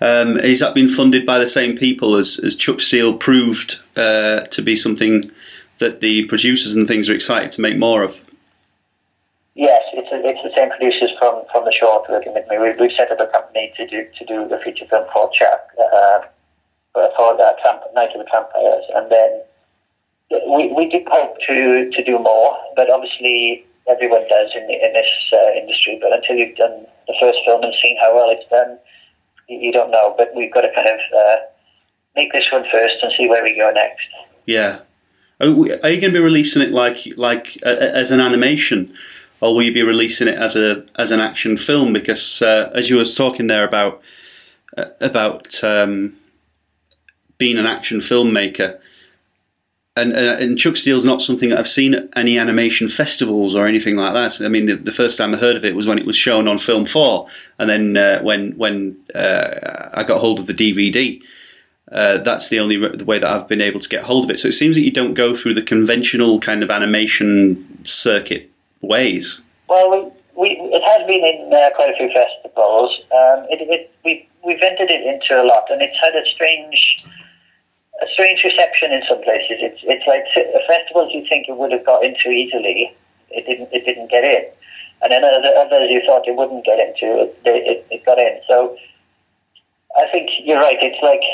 Um, has that been funded by the same people as, as Chuck Steel proved uh, to be something that the producers and things are excited to make more of? Yes, it's a, it's the same producers from, from the short working with me. We, we've set up a company to do to do the feature film for Chuck, uh, for the Trump, Night of the Trampires, and then we, we did hope to, to do more, but obviously everyone does in, the, in this uh, industry. But until you've done the first film and seen how well it's done, you, you don't know. But we've got to kind of uh, make this one first and see where we go next. Yeah. Are, you going to be releasing it like like uh, as an animation, or will you be releasing it as a as an action film? Because uh, as you was talking there about uh, about um, being an action filmmaker, and, uh, and Chuck Steel's not something that I've seen at any animation festivals or anything like that. I mean, the, the, first time I heard of it was when it was shown on Film Four, and then uh, when when uh, I got hold of the DVD. Uh, that's the only re- the way that I've been able to get hold of it. So it seems that you don't go through the conventional kind of animation circuit ways. Well, we, we it has been in uh, quite a few festivals. Um, it, it, we we've entered it into a lot, and it's had a strange a strange reception in some places. It's it's like festivals you think it would have got into easily, it didn't it didn't get in, and then other, others you thought it wouldn't get into, it, it, it got in. So I think you're right. It's like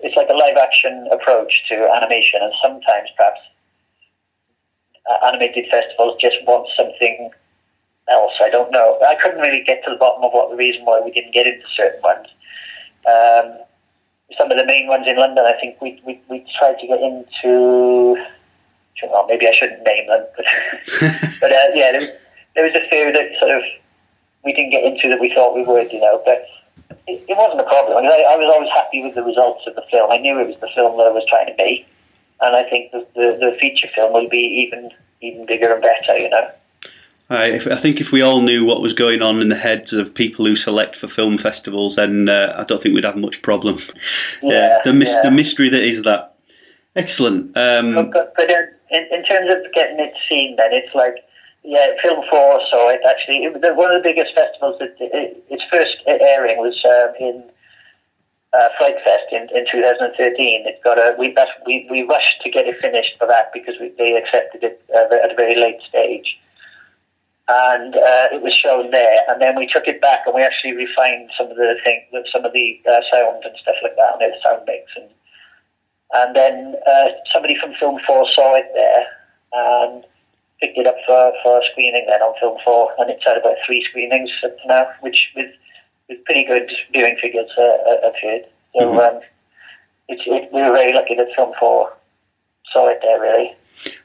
it's like a live action approach to animation, and sometimes perhaps uh, animated festivals just want something else. I don't know. I couldn't really get to the bottom of what the reason why we didn't get into certain ones. Um, some of the main ones in London, I think we we, we tried to get into. Well, maybe I shouldn't name them, but *laughs* but uh, yeah, there was, there was a few that sort of we didn't get into that we thought we would, you know. But it, it wasn't a problem. I, mean, I, I was always happy with the results of the film. I knew it was the film that I was trying to make, and I think the, the, the feature film will be even even bigger and better, you know. I, I think if we all knew what was going on in the heads of people who select for film festivals, then uh, I don't think we'd have much problem. Yeah, the, mis- the mystery that is that. Excellent. Um, but, but in, in terms of getting it seen, then it's like yeah, Film Four saw it actually. It, one of the biggest festivals that it, its first airing was um, in uh, Fright Fest in, in 2013. It got a we we we rushed to get it finished for that because we, they accepted it uh, at a very late stage and uh, it was shown there. And then we took it back and we actually refined some of the thing, some of the uh, sound and stuff like that on the sound mix. And and then uh, somebody from Film Four saw it there and picked it up for, for a screening then on Film Four, and it's had about three screenings now, which with with pretty good viewing figures uh, appeared. So Mhm. um, it's it, we were very lucky that Film Four saw it there really.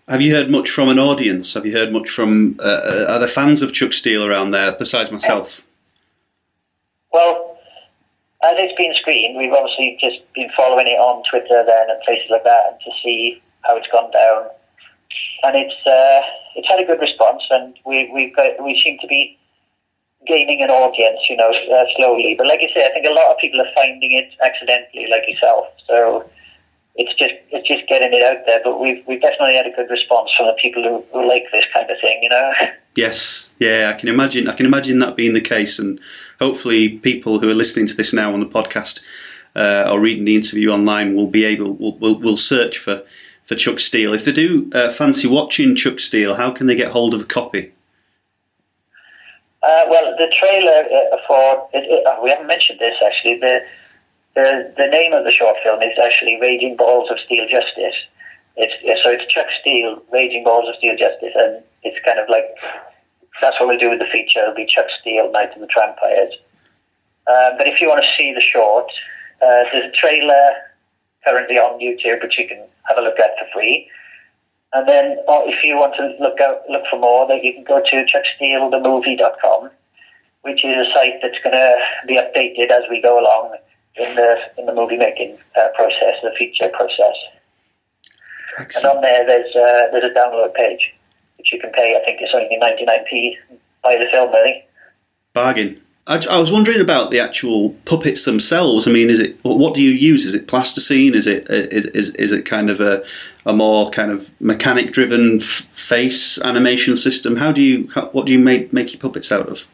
Have you heard much from an audience? Have you heard much from uh, uh, are there fans of Chuck Steel around there besides myself? Well, as it's been screened, we've obviously just been following it on Twitter then and places like that, and to see how it's gone down. And it's uh, it's had a good response, and we we've got, we seem to be gaining an audience, you know, uh, slowly. But like you say, I think a lot of people are finding it accidentally, like yourself. So it's just it's just getting it out there. But we've we've definitely had a good response from the people who, who like this kind of thing, you know. *laughs* Yes, yeah, I can imagine. I can imagine that being the case, and hopefully, people who are listening to this now on the podcast uh, or reading the interview online will be able will will, will search for for Chuck Steel. If they do uh, fancy watching Chuck Steel, how can they get hold of a copy? Uh, well, the trailer uh, for it, it, uh, we haven't mentioned this actually. The, the the name of the short film is actually Raging Balls of Steel Justice. It's so it's Chuck Steel, Raging Balls of Steel Justice, and it's kind of like that's what we'll do with the feature. It'll be Chuck Steel, Night of the Trampires. Uh, but if you want to see the short, uh, there's a trailer currently on YouTube, which you can have a look at for free. And then, uh, if you want to look out, look for more, then you can go to chucksteelthemovie.com, which is a site that's going to be updated as we go along in the in the movie making uh, process, the feature process. And on there, there's uh, there's a download page which you can pay. I think it's only 99p by the film, really. Bargain. I, I was wondering about the actual puppets themselves. I mean, is it what do you use? Is it plasticine? Is it is is, is it kind of a a more kind of mechanic driven f- face animation system? How do you how, what do you make make your puppets out of?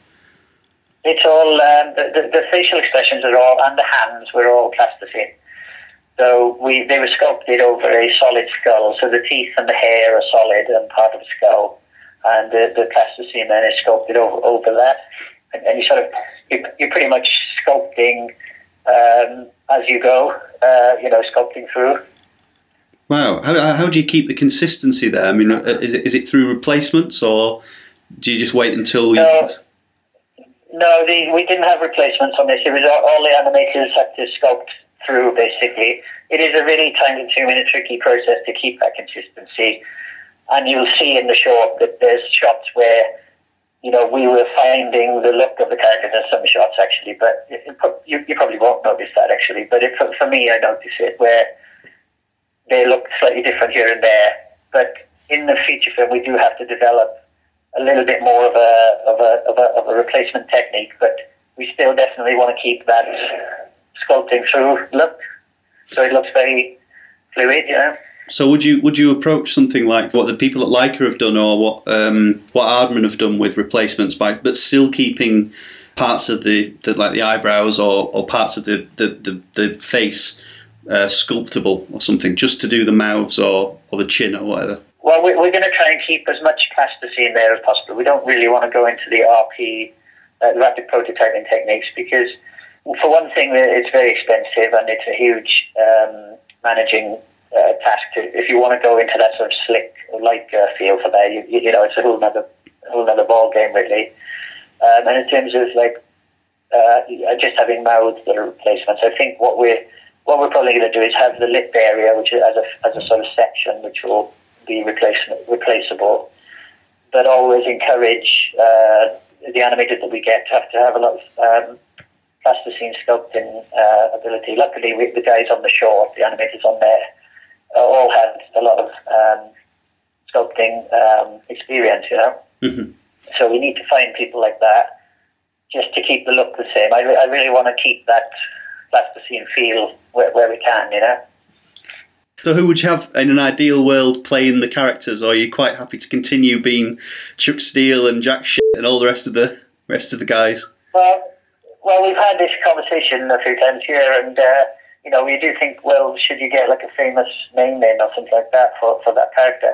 It's all um, the, the, the facial expressions are all and the hands were all plasticine. So we they were sculpted over a solid skull. So the teeth and the hair are solid and part of the skull, and the, the plasticine then is sculpted over over that. And, and you sort of you you're pretty much sculpting um, as you go. Uh, you know, sculpting through. Wow. How, how do you keep the consistency there? I mean, uh, is it is it through replacements or do you just wait until you? No. No, the, we didn't have replacements on this. It was all, the animators had to sculpt through, basically. It is a really time-consuming and tricky process to keep that consistency. And you'll see in the short that there's shots where, you know, we were finding the look of the characters in some shots, actually. But it, it, you, you probably won't notice that, actually. But it, for, for me, I notice it, where they look slightly different here and there. But in the feature film, we do have to develop a little bit more of a of a of a, of a replacement technique, but we still definitely want to keep that sculpting through look, so it looks very fluid, you know. So would you would you approach something like what the people at Laika have done, or what um, what Aardman have done with replacements, by but still keeping parts of the, the like the eyebrows or, or parts of the the, the, the face uh, sculptable or something, just to do the mouths or, or the chin or whatever. Well, we're, we're going to try and keep as much plasticine there as possible. We don't really want to go into the RP, uh, rapid prototyping techniques, because for one thing, it's very expensive and it's a huge um, managing uh, task. To, if you want to go into that sort of slick, like uh, feel for that, you, you know, it's a whole other whole other ball game, really. Um, and in terms of like uh, just having mouths that are replacements, I think what we're what we're probably going to do is have the lip area, which is as a as a sort of section, which will be replace, replaceable, but always encourage uh, the animators that we get to have to have a lot of um, plasticine sculpting uh, ability. Luckily, we, the guys on the short, the animators on there, uh, all had a lot of um, sculpting um, experience, you know. Mm-hmm. So we need to find people like that just to keep the look the same. I, re- I really want to keep that plasticine feel where, where we can, you know. So, who would you have in an ideal world playing the characters, or are you quite happy to continue being Chuck Steel and Jack Shit and all the rest of the rest of the guys? Well, well, we've had this conversation a few times here, and uh, you know, we do think, well, should you get like a famous name in or something like that for, for that character?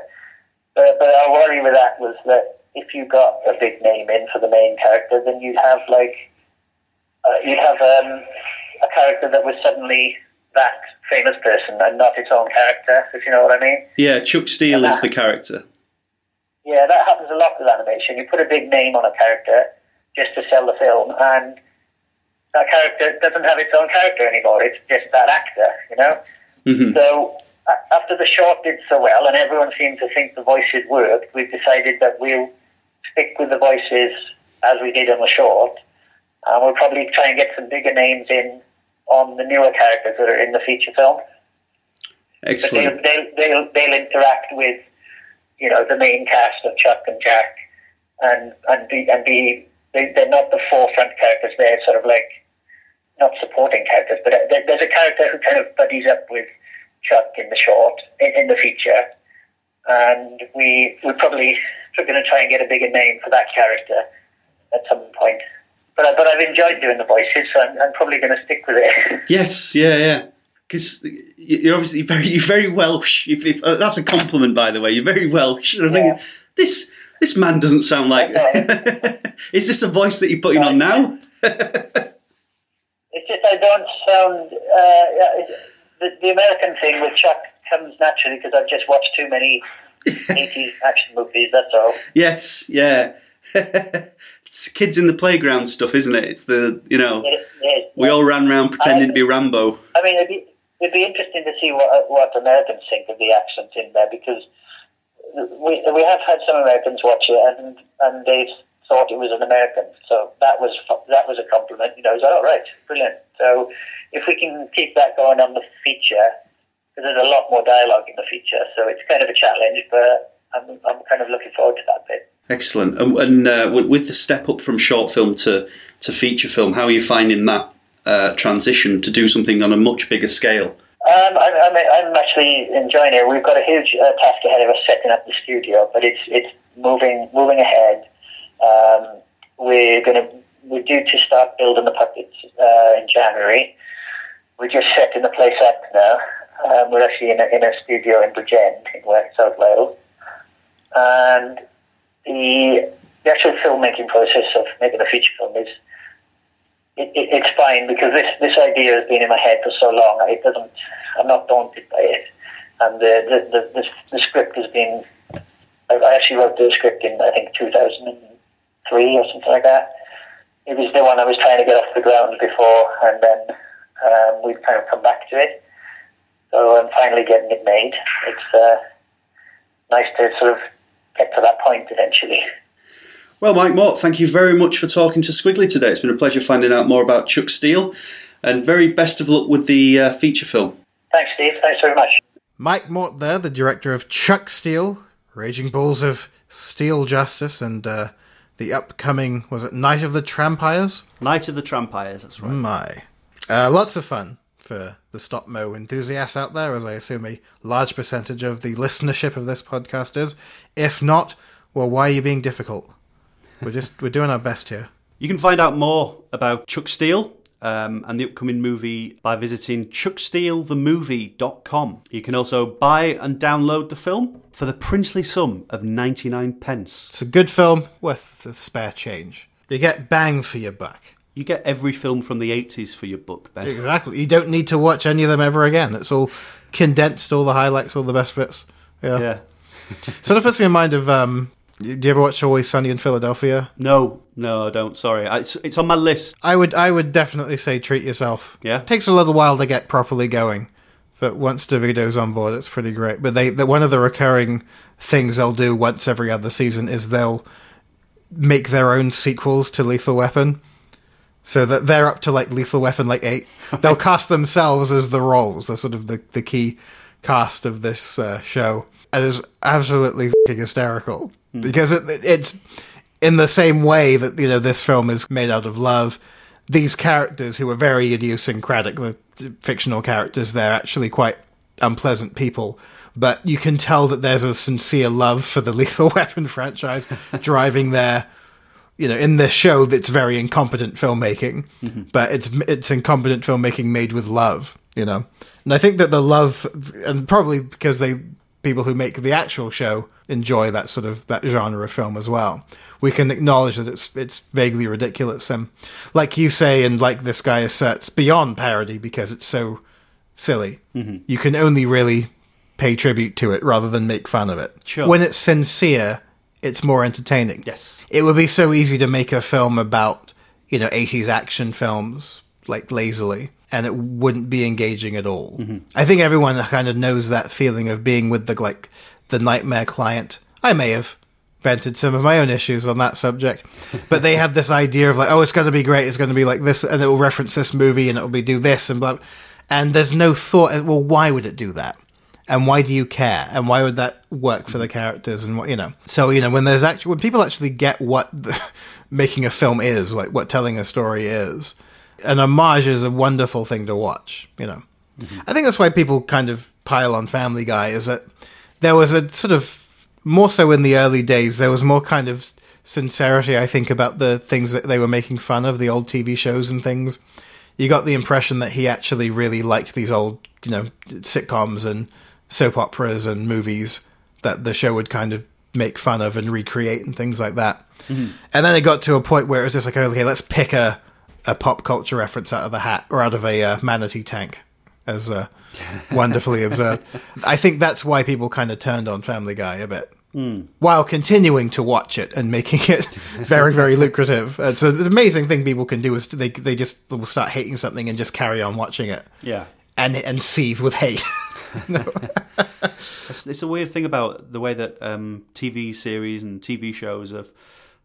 But, but our worry with that was that if you got a big name in for the main character, then you'd have like uh, you'd have um, a character that was suddenly that famous person and not its own character, if you know what I mean. Yeah, Chuck Steel is the character. Yeah, that happens a lot with animation. You put a big name on a character just to sell the film, and that character doesn't have its own character anymore. It's just that actor, you know. Mm-hmm. So after the short did so well, and everyone seemed to think the voices worked, we've decided that we'll stick with the voices as we did on the short, and we'll probably try and get some bigger names in on the newer characters that are in the feature film. But Excellent. they'll, they'll, they'll, they'll interact with, you know, the main cast of Chuck and Jack, and and be and be they, they're not the forefront characters. They're sort of like not supporting characters, but uh, there- there's a character who kind of buddies up with Chuck in the short in, in the feature, and we we're probably we're going to try and get a bigger name for that character at some point. But but I've enjoyed doing the voices, so I'm, I'm probably going to stick with it. *laughs* Yes, yeah, yeah. Because you're obviously very, you're very Welsh. If, if uh, that's a compliment, by the way, you're very Welsh. And I'm thinking, Yeah. this this man doesn't sound like. *laughs* is this a voice that you're putting on now? It's just I don't sound. Uh, yeah, the, the American thing with Chuck comes naturally because I've just watched too many *laughs* 80s action movies. That's all. yes, yeah. It's kids in the playground stuff, isn't it? It's the you know It, it, we all ran around pretending to be Rambo. I mean, it'd be, it'd be interesting to see what what Americans think of the accent in there because we we have had some Americans watch it, and and they thought it was an American. So that was that was a compliment. You know, it's all oh, right, brilliant. So if we can keep that going on the feature, because there's a lot more dialogue in the feature, so it's kind of a challenge, but I'm I'm kind of looking forward to that bit. Excellent. And, and uh, with, with the step up from short film to, to feature film, how are you finding that uh, transition to do something on a much bigger scale? Um, I'm, I'm, I'm actually enjoying it. We've got a huge uh, task ahead of us setting up the studio, but it's it's moving moving ahead. Um, we're going to we're due to start building the puppets uh, in January. We're just setting the place up now. Um, we're actually in a, in a studio in Bridgend in West South Wales, and the, the actual filmmaking process of making a feature film is it, it, it's fine because this this idea has been in my head for so long. It doesn't. I'm not daunted by it, and the the the, the, the script has been. I, actually wrote the script in I think 2003 or something like that. It was the one I was trying to get off the ground before, and then um, we've kind of come back to it. So I'm finally getting it made. It's uh, nice to sort of get to that point eventually. Well, Mike Mort, thank you very much for talking to Skwigly today. It's been a pleasure finding out more about Chuck Steel, and very best of luck with the uh, feature film. Thanks, Steve. Thanks very much. Mike Mort there, the director of Chuck Steel, Raging Bulls of Steel Justice, and uh, the upcoming, was it Night of the Trampires? Night of the Trampires, that's right. My. Uh, lots of fun for the stop mo enthusiasts out there, as I assume a large percentage of the listenership of this podcast is. If not, well, why are you being difficult? We're just we're doing our best here. You can find out more about Chuck Steel um, and the upcoming movie by visiting chucksteelethemovie.com. You can also buy and download the film for the princely sum of 99 pence. It's a good film worth the spare change. You get bang for your buck. You get every film from the 80s for your book, Ben. Exactly. You don't need to watch any of them ever again. It's all condensed, all the highlights, all the best bits. Yeah. Yeah. *laughs* sort of puts me in mind of. Um, do you ever watch Always Sunny in Philadelphia? No, no, I don't. Sorry. It's, it's on my list. I would I would definitely say treat yourself. Yeah? takes a little while to get properly going, but once DeVito's on board, it's pretty great. But they the, one of the recurring things they'll do once every other season is they'll make their own sequels to Lethal Weapon. So that they're up to like Lethal Weapon like eight. They'll cast themselves as the roles. They're sort of the, the key cast of this uh, show. And it's absolutely hysterical because it, it's in the same way that you know this film is made out of love. These characters who are very idiosyncratic, the fictional characters, they're actually quite unpleasant people. But you can tell that there's a sincere love for the *laughs* Lethal Weapon franchise driving their you know, in this show that's very incompetent filmmaking, mm-hmm. but it's it's incompetent filmmaking made with love, you know. And I think that the love, and probably because they people who make the actual show enjoy that sort of that genre of film as well. We can acknowledge that it's it's vaguely ridiculous, and like you say, and like this guy asserts, beyond parody because it's so silly. Mm-hmm. You can only really pay tribute to it rather than make fun of it. Sure. When it's sincere, it's more entertaining. Yes. It would be so easy to make a film about, you know, 80s action films, like lazily, and it wouldn't be engaging at all. Mm-hmm. I think everyone kind of knows that feeling of being with the, like, the nightmare client. I may have vented some of my own issues on that subject, *laughs* but they have this idea of, like, oh, it's going to be great, it's going to be like this, and it will reference this movie, and it will be do this, and blah. And there's no thought, well, why would it do that? And why do you care? And why would that work for the mm-hmm. characters and what you know? So you know when there's actually when people actually get what the, *laughs* making a film is like what telling a story is an homage is a wonderful thing to watch you know? Mm-hmm. I think that's why people kind of pile on family guy is that there was a sort of more so in the early days there was more kind of sincerity i think about the things that they were making fun of the old tv shows and things. You got the impression that he actually really liked these old you know sitcoms and soap operas and movies that the show would kind of make fun of and recreate and things like that. And then it got to a point where it was just like, okay, let's pick a, a pop culture reference out of the hat or out of a uh, manatee tank, as uh, *laughs* wonderfully observed. I think that's why people kind of turned on Family Guy a bit. While continuing to watch it and making it *laughs* very, very lucrative, it's an amazing thing people can do. Is they they just will start hating something and just carry on watching it Yeah. and and seethe with hate. *laughs* *laughs* It's, it's a weird thing about the way that um, TV series and TV shows have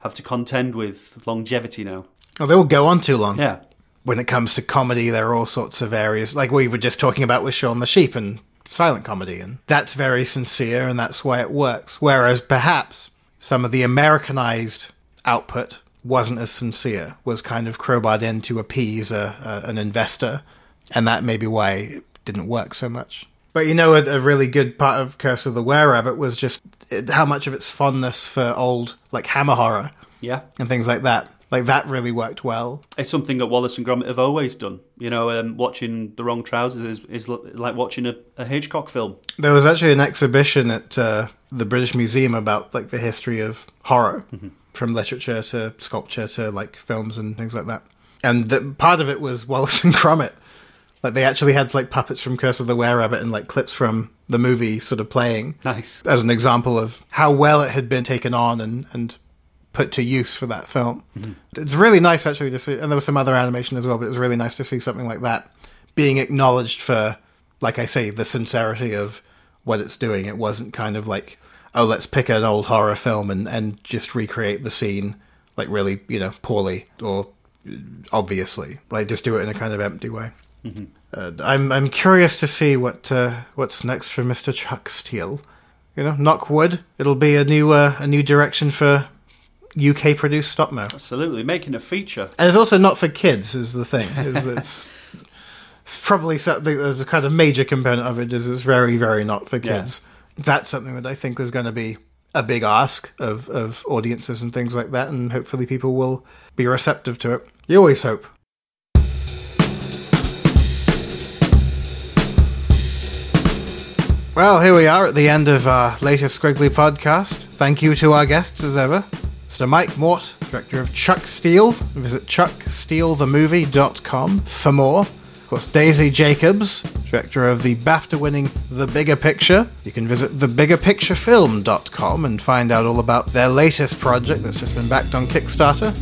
have to contend with longevity now. Oh, they all go on too long. Yeah, When it comes to comedy, there are all sorts of areas, like we were just talking about with Shaun the Sheep and silent comedy, and that's very sincere, and that's why it works. Whereas perhaps some of the Americanized output wasn't as sincere, was kind of crowbarred in to appease a, a, an investor, and that may be why it didn't work so much. But you know, a, a really good part of Curse of the Were Rabbit was just how much of its fondness for old, like Hammer horror yeah. and things like that. Like that really worked well. It's something that Wallace and Gromit have always done. You know, um, watching The Wrong Trousers is, is like watching a, a Hitchcock film. There was actually an exhibition at uh, the British Museum about like the history of horror, from literature to sculpture to like films and things like that. And the, part of it was Wallace and *laughs* Gromit. Like they actually had like puppets from Curse of the Were Rabbit and like clips from the movie sort of playing Nice. as an example of how well it had been taken on and, and put to use for that film. Mm-hmm. It's really nice actually to see, and there was some other animation as well, but it was really nice to see something like that being acknowledged for, like I say, the sincerity of what it's doing. It wasn't kind of like, oh, let's pick an old horror film and, and just recreate the scene like really, you know, poorly or obviously, like just do it in a kind of empty way. Uh, I'm I'm curious to see what uh, what's next for Mr. Chuck Steel. You know, knock wood. It'll be a new uh, a new direction for UK produced stop mo. Absolutely. Making a feature. And it's also not for kids. Is the thing. Is it's *laughs* probably the, kind of major component of it is it's very very not for kids. That's something that I think was going to be a big ask of of audiences and things like that, and hopefully people will be receptive to it. You always hope. Well, here we are at the end of our latest Skwigly podcast. Thank you to our guests as ever. Mr. Mike Mort, director of Chuck Steel. Visit chucksteelethemovie.com for more. Of course, Daisy Jacobs, director of the BAFTA winning The Bigger Picture. You can visit thebiggerpicturefilm.com and find out all about their latest project that's just been backed on Kickstarter.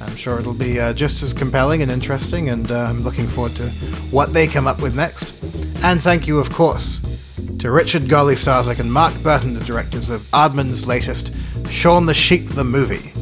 I'm sure it'll be uh, just as compelling and interesting, and uh, I'm looking forward to what they come up with next. And thank you, of course, to Richard Golly Starzak and Mark Burton, the directors of Aardman's latest Shaun the Sheep the Movie.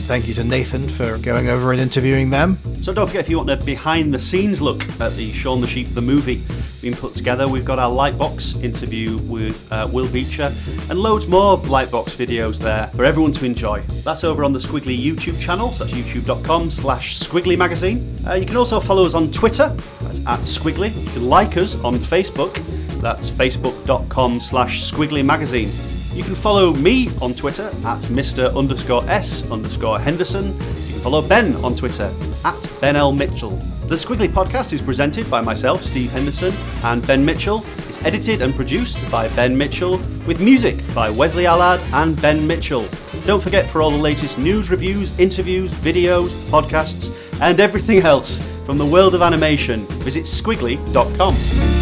And thank you to Nathan for going over and interviewing them. So don't forget if you want a behind the scenes look at the Shaun the Sheep the movie being put together, we've got our Lightbox interview with uh, Will Becher and loads more Lightbox videos there for everyone to enjoy. That's over on the Skwigly YouTube channel, so that's youtube.com slash squiggly magazine. Uh, you can also follow us on Twitter, that's at squiggly. You can like us on Facebook, that's facebook.com slash squiggly magazine. You can follow me on Twitter at Mr. underscore S underscore Henderson. You can follow Ben on Twitter at Ben L. Mitchell. The Skwigly podcast is presented by myself, Steve Henderson, and Ben Mitchell. It's edited and produced by Ben Mitchell, with music by Wesley Allard and Ben Mitchell. Don't forget for all the latest news, reviews, interviews, videos, podcasts, and everything else from the world of animation, visit squiggly.com.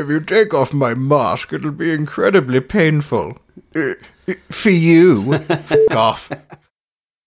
If you take off my mask, it'll be incredibly painful. Uh, For you. *laughs* F- off.